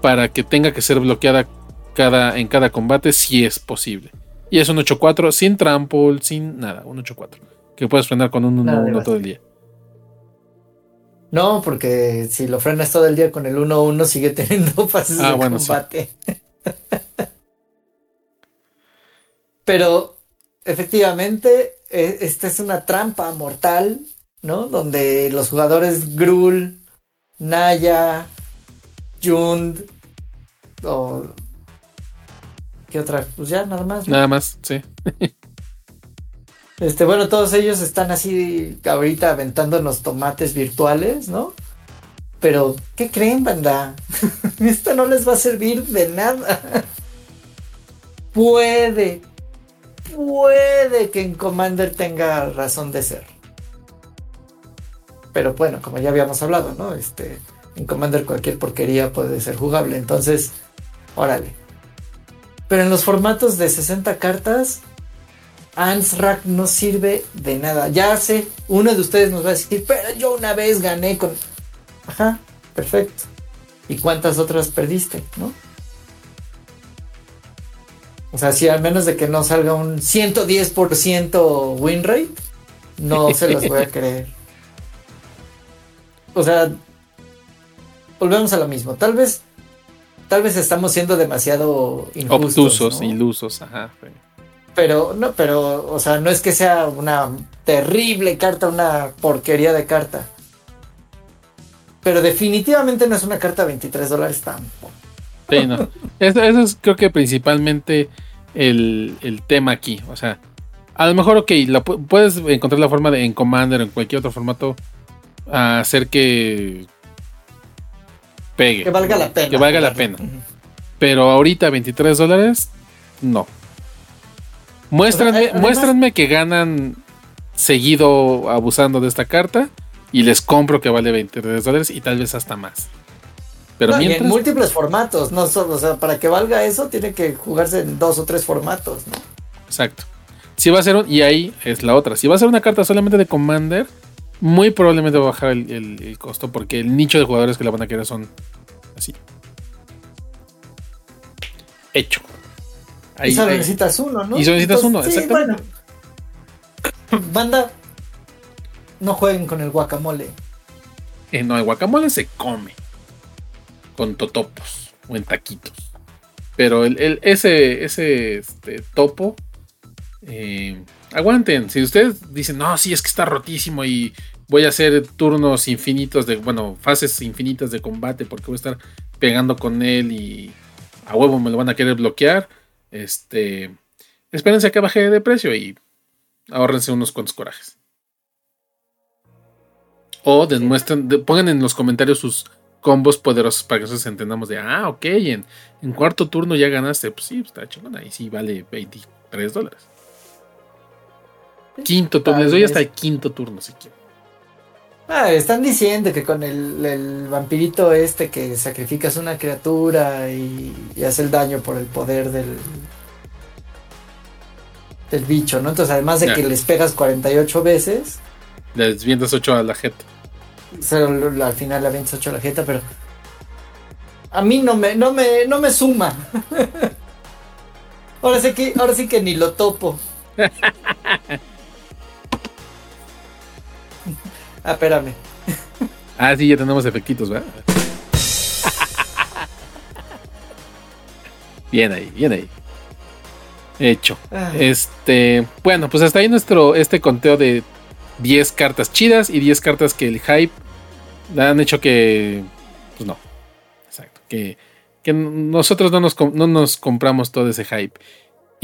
para que tenga que ser bloqueada cada, en cada combate si es posible. Y es un 8-4 sin trample, sin nada, un 8-4. Que puedes frenar con un 1-1 todo el día. No, porque si lo frenas todo el día con el 1-1 sigue teniendo fases ah, de combate. Pero efectivamente, e, esta es una trampa mortal ¿no? Donde los jugadores Grul, Naya, Jund, o. ¿Qué otra? Pues ya, nada más. Nada más, sí. este, bueno, todos ellos están así ahorita aventándonos tomates virtuales, ¿no? Pero, ¿qué creen, banda? Esto no les va a servir de nada. puede, puede que en Commander tenga razón de ser. Pero bueno, como ya habíamos hablado, ¿no? Este, en Commander cualquier porquería puede ser jugable. Entonces, órale. Pero en los formatos de 60 cartas, Ansrack no sirve de nada. Ya sé, uno de ustedes nos va a decir, pero yo una vez gané con... Ajá, perfecto. ¿Y cuántas otras perdiste, no? O sea, si al menos de que no salga un 110% win rate, no se los voy a creer o sea, volvemos a lo mismo. Tal vez, tal vez estamos siendo demasiado injustos, obtusos, ilusos, ajá. Pero no, pero, o sea, no es que sea una terrible carta, una porquería de carta. Pero definitivamente no es una carta de 23 dólares tampoco. Sí, no. Eso, es creo que principalmente el, el, tema aquí. O sea, a lo mejor, ok, puedes encontrar la forma de en Commander o en cualquier otro formato a hacer que pegue. Que valga la pena. Que valga la pena. Pero ahorita 23 dólares, no. Muéstranme, que ganan seguido abusando de esta carta y les compro que vale 23 dólares y tal vez hasta más. Pero en múltiples formatos, no solo, o sea, para que valga eso tiene que jugarse en dos o tres formatos, ¿no? Exacto. Si va a ser y ahí es la otra, si va a ser una carta solamente de Commander, muy probablemente va a bajar el, costo porque el nicho de jugadores que la van a querer son así. Hecho. y solo necesitas uno, ¿no? Y solo necesitas uno, sí, Bueno. Banda, no jueguen con el guacamole. Eh, no, el guacamole se come con totopos o en taquitos. Pero el, ese, ese este, topo, eh, aguanten. Si ustedes dicen, no, sí, es que está rotísimo y voy a hacer turnos infinitos de, bueno, fases infinitas de combate porque voy a estar pegando con él y a huevo me lo van a querer bloquear. Este, espérense a que baje de precio y ahorrense unos cuantos corajes. O demuestren, pongan en los comentarios sus combos poderosos para que nosotros entendamos de, ah, ok, en, en cuarto turno ya ganaste. Pues sí, está chingona. Y sí vale 23 dólares. Quinto turno, les doy hasta el quinto turno si quieren. Ah, están diciendo que con el, vampirito este que sacrificas una criatura y, hace el daño por el poder del, del bicho, ¿no? Entonces, además de que les pegas 48 veces, les vientas 8 a la jeta. al final le vientas 8 a la jeta, pero a mí no me, no me, no me suma. ahora, sí que, ahora sí que ni lo topo. Ah, espérame. ah, sí, ya tenemos efectitos, ¿verdad? bien ahí, bien ahí. Hecho. Ah. Este, bueno, pues hasta ahí nuestro este conteo de 10 cartas chidas y 10 cartas que el hype han hecho que pues no. Exacto, que, que nosotros no nos, no nos compramos todo ese hype.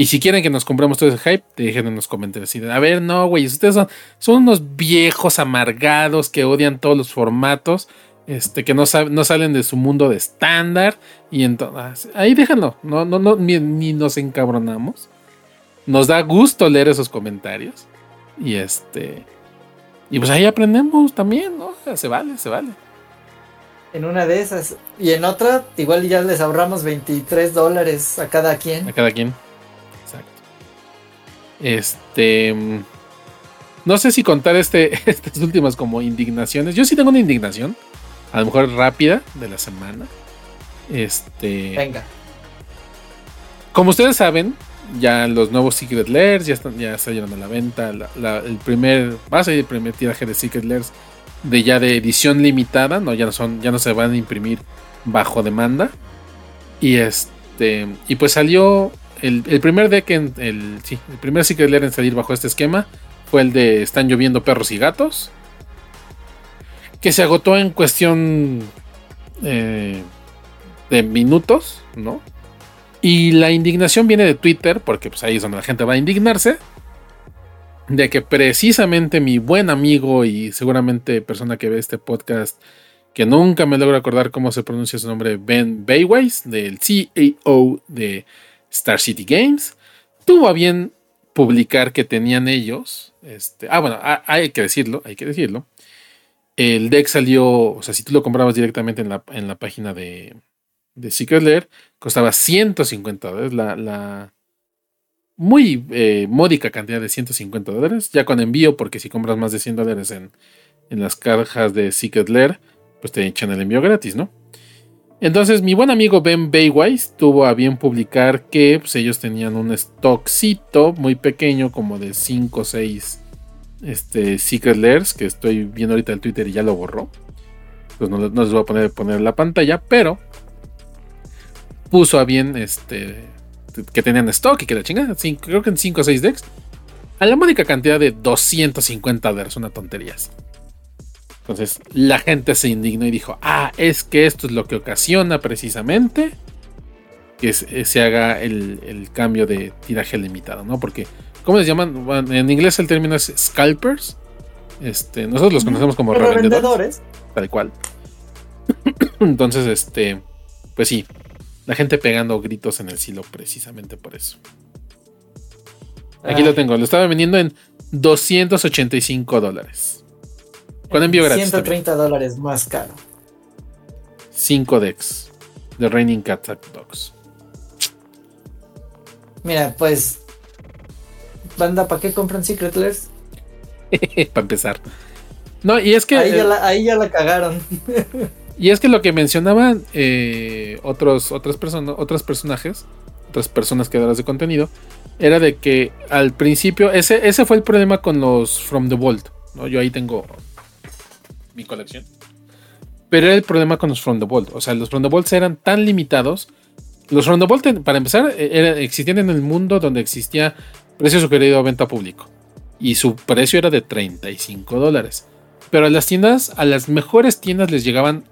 Y si quieren que nos compremos todo ese hype, dejen en los comentarios. a ver, no, güey, ustedes son, son unos viejos amargados que odian todos los formatos, este, que no, no salen de su mundo de estándar. Y entonces, ahí déjenlo, no, no, no, ni, nos encabronamos. Nos da gusto leer esos comentarios. Y este. Y pues ahí aprendemos también, ¿no? Se vale, se vale. En una de esas. Y en otra, igual ya les ahorramos 23 dólares a cada quien. A cada quien. Este. No sé si contar este, estas últimas como indignaciones. Yo sí tengo una indignación. A lo mejor rápida de la semana. Este. Venga. Como ustedes saben, ya los nuevos Secret Lairs ya están, ya salieron a la venta. el primer. Va a ser el primer tiraje de Secret Lairs de ya de edición limitada. No, ya no son. Ya no se van a imprimir bajo demanda. Y este. Y pues salió el, primer deck en el, sí, el primer Secret Lair en salir bajo este esquema fue el de Están lloviendo perros y gatos. Que se agotó en cuestión eh, de minutos, ¿no? Y la indignación viene de Twitter, porque pues ahí es donde la gente va a indignarse. De que precisamente mi buen amigo y seguramente persona que ve este podcast, que nunca me logro acordar cómo se pronuncia su nombre, Ben Baywise, del CEO de Star City Games, tuvo a bien publicar que tenían ellos, este, ah, bueno, ah, hay que decirlo, hay que decirlo. El deck salió, o sea, si tú lo comprabas directamente en la, en la página de, de Secret Lair, costaba 150 dólares, la, la muy eh, módica cantidad de 150 dólares, ya con envío, porque si compras más de 100 dólares en, en las cajas de Secret Lair, pues te echan el envío gratis, ¿no? Entonces, mi buen amigo Ben Baywise tuvo a bien publicar que pues, ellos tenían un stockcito muy pequeño, como de 5 o 6 este, Secret Lairs, que estoy viendo ahorita en Twitter y ya lo borró. Pues no, les voy a poner, poner en la pantalla, pero puso a bien este, que tenían stock y que la chingada, creo que en 5 o 6 decks, a la módica cantidad de 250 dólares, una tontería. Entonces la gente se indignó y dijo, ah, es que esto es lo que ocasiona precisamente que se, haga el, cambio de tiraje limitado, ¿no? Porque, ¿cómo les llaman? en inglés el término es scalpers. Este, nosotros los conocemos como revendedores. Tal cual. Entonces, este, pues sí, la gente pegando gritos en el silo precisamente por eso. Aquí lo tengo, lo estaba vendiendo en 285 dólares. Con envío gratis. 130 dólares más caro. 5 decks de Raining Cat Dogs. Mira, pues. Banda, ¿para qué compran Secret Lairs? Para empezar. No, y es que. Ahí ya la, ahí ya la cagaron. Y es que lo que mencionaban eh, otros, otras personas, otros personajes, otras personas creadoras de contenido, era de que al principio, ese, ese fue el problema con los From the Vault. ¿no? Yo ahí tengo mi colección. Pero era el problema con los Vault. O sea, los Vault eran tan limitados. Los Vault, para empezar, e, existían en el mundo donde existía precio sugerido a venta público. Y su precio era de 35 dólares. Pero a las tiendas, a las mejores tiendas les llegaban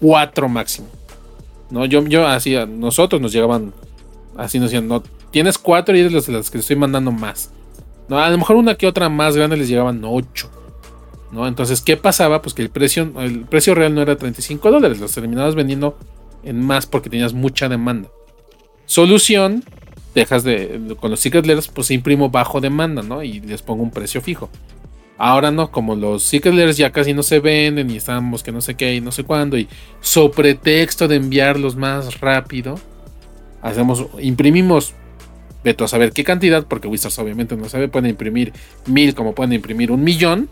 4 máximo. ¿No? Yo, yo así, a nosotros nos llegaban, así nos decían, no, tienes 4 y eres de las que estoy mandando más. No, a lo mejor una que otra más grande les llegaban 8. ¿No? Entonces, ¿qué pasaba? Pues que el precio, el precio real no era 35 dólares, los terminabas vendiendo en más porque tenías mucha demanda. Solución, dejas de, con los Secret Layers, pues imprimo bajo demanda, ¿no? Y les pongo un precio fijo. Ahora no, como los Secret Layers ya casi no se venden y estamos que no sé qué y no sé cuándo, y sobre texto de enviarlos más rápido, hacemos, imprimimos, veto a saber qué cantidad, porque Wizards obviamente no sabe, pueden imprimir mil como pueden imprimir un millón,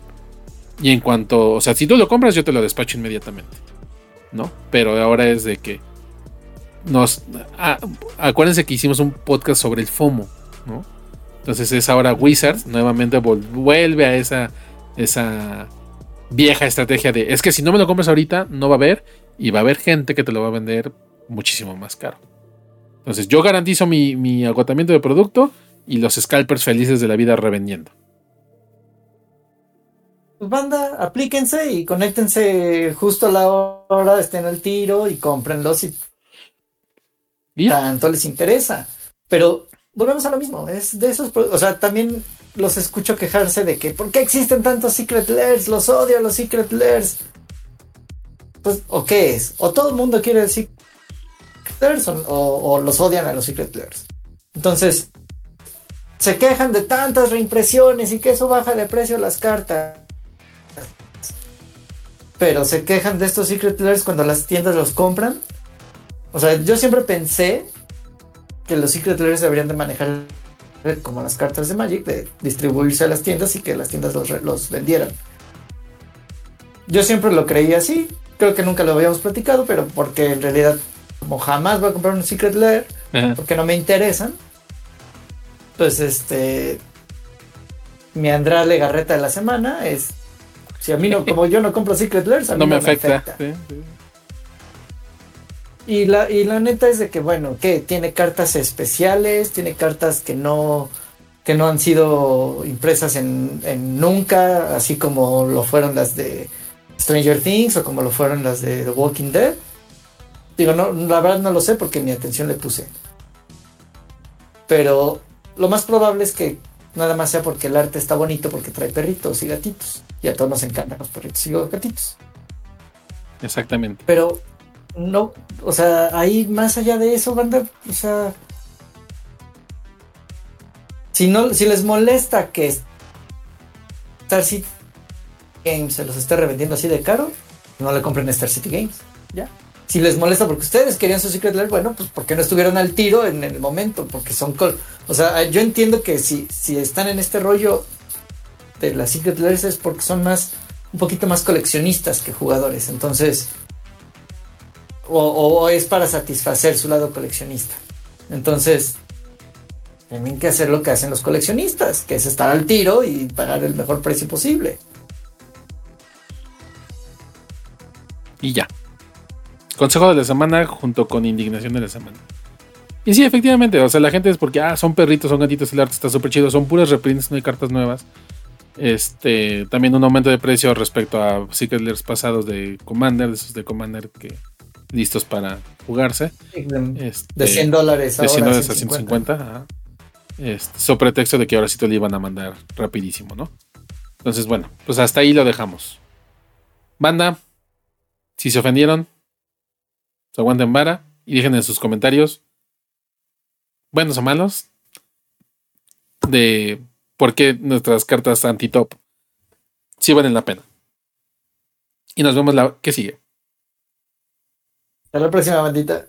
y en cuanto, o sea, si tú lo compras, yo te lo despacho inmediatamente, ¿no? Pero ahora es de que nos, acuérdense que hicimos un podcast sobre el FOMO, ¿no? Entonces es ahora Wizards nuevamente vuelve a esa, esa vieja estrategia de es que si no me lo compras ahorita no va a haber y va a haber gente que te lo va a vender muchísimo más caro. Entonces yo garantizo mi, mi agotamiento de producto y los scalpers felices de la vida revendiendo. Banda, aplíquense y conéctense justo a la hora, estén al tiro y cómprenlos si tanto les interesa. Pero volvemos a lo mismo, es de esos, o sea, también los escucho quejarse de que, ¿por qué existen tantos Secret Lairs? Los odio a los Secret Lairs. Pues, ¿o qué es? O todo el mundo quiere el Secret Lairs o, los odian a los Secret Lairs. Entonces, se quejan de tantas reimpresiones y que eso baja de precio las cartas. Pero se quejan de estos Secret Lairs cuando las tiendas los compran. O sea, yo siempre pensé que los Secret Lairs deberían de manejar como las cartas de Magic, de distribuirse a las tiendas y que las tiendas los, vendieran. Yo siempre lo creía así, creo que nunca lo habíamos platicado, pero porque en realidad como jamás voy a comprar un Secret Lair, porque no me interesan, pues este, mi Andrá Legarreta de la semana es, si a mí no, como yo no compro Secret Lairs, a mí no, me, afecta. Y la, y la neta es de que, bueno, que tiene cartas especiales, tiene cartas que no, que no han sido impresas en, nunca, así como lo fueron las de Stranger Things o como lo fueron las de The Walking Dead. Digo, no, la verdad no lo sé porque ni atención le puse. Pero lo más probable es que nada más sea porque el arte está bonito porque trae perritos y gatitos. Y a todos nos encantan los perritos y los gatitos. Exactamente. Pero no, o sea, ahí más allá de eso, banda, o sea, si no, si les molesta que Star City Games se los esté revendiendo así de caro, no le compren Star City Games, ya. Si les molesta porque ustedes querían su Secret Lair, bueno, pues porque no estuvieron al tiro en el momento, porque son, o sea, yo entiendo que si, si están en este rollo de las Secret Lairs es porque son más, un poquito más coleccionistas que jugadores, entonces o, es para satisfacer su lado coleccionista. Entonces, tienen que hacer lo que hacen los coleccionistas, que es estar al tiro y pagar el mejor precio posible. Y ya. Consejo de la semana junto con indignación de la semana. Y sí, efectivamente, o sea, la gente es porque, ah, son perritos, son gatitos, el arte está súper chido, son puras reprints, no hay cartas nuevas. Este, también un aumento de precio respecto a Secret pasados de Commander, de esos de Commander que listos para jugarse. de, 100 dólares De 100 dólares a 150. Este, sobre pretexto de que ahora sí te lo iban a mandar rapidísimo, ¿no? Entonces, bueno, pues hasta ahí lo dejamos. Banda, si se ofendieron, se aguanten vara y dejen en sus comentarios, buenos o malos, de por qué nuestras cartas anti-top sí valen la pena. Y nos vemos la que sigue. Hasta la próxima, bandita.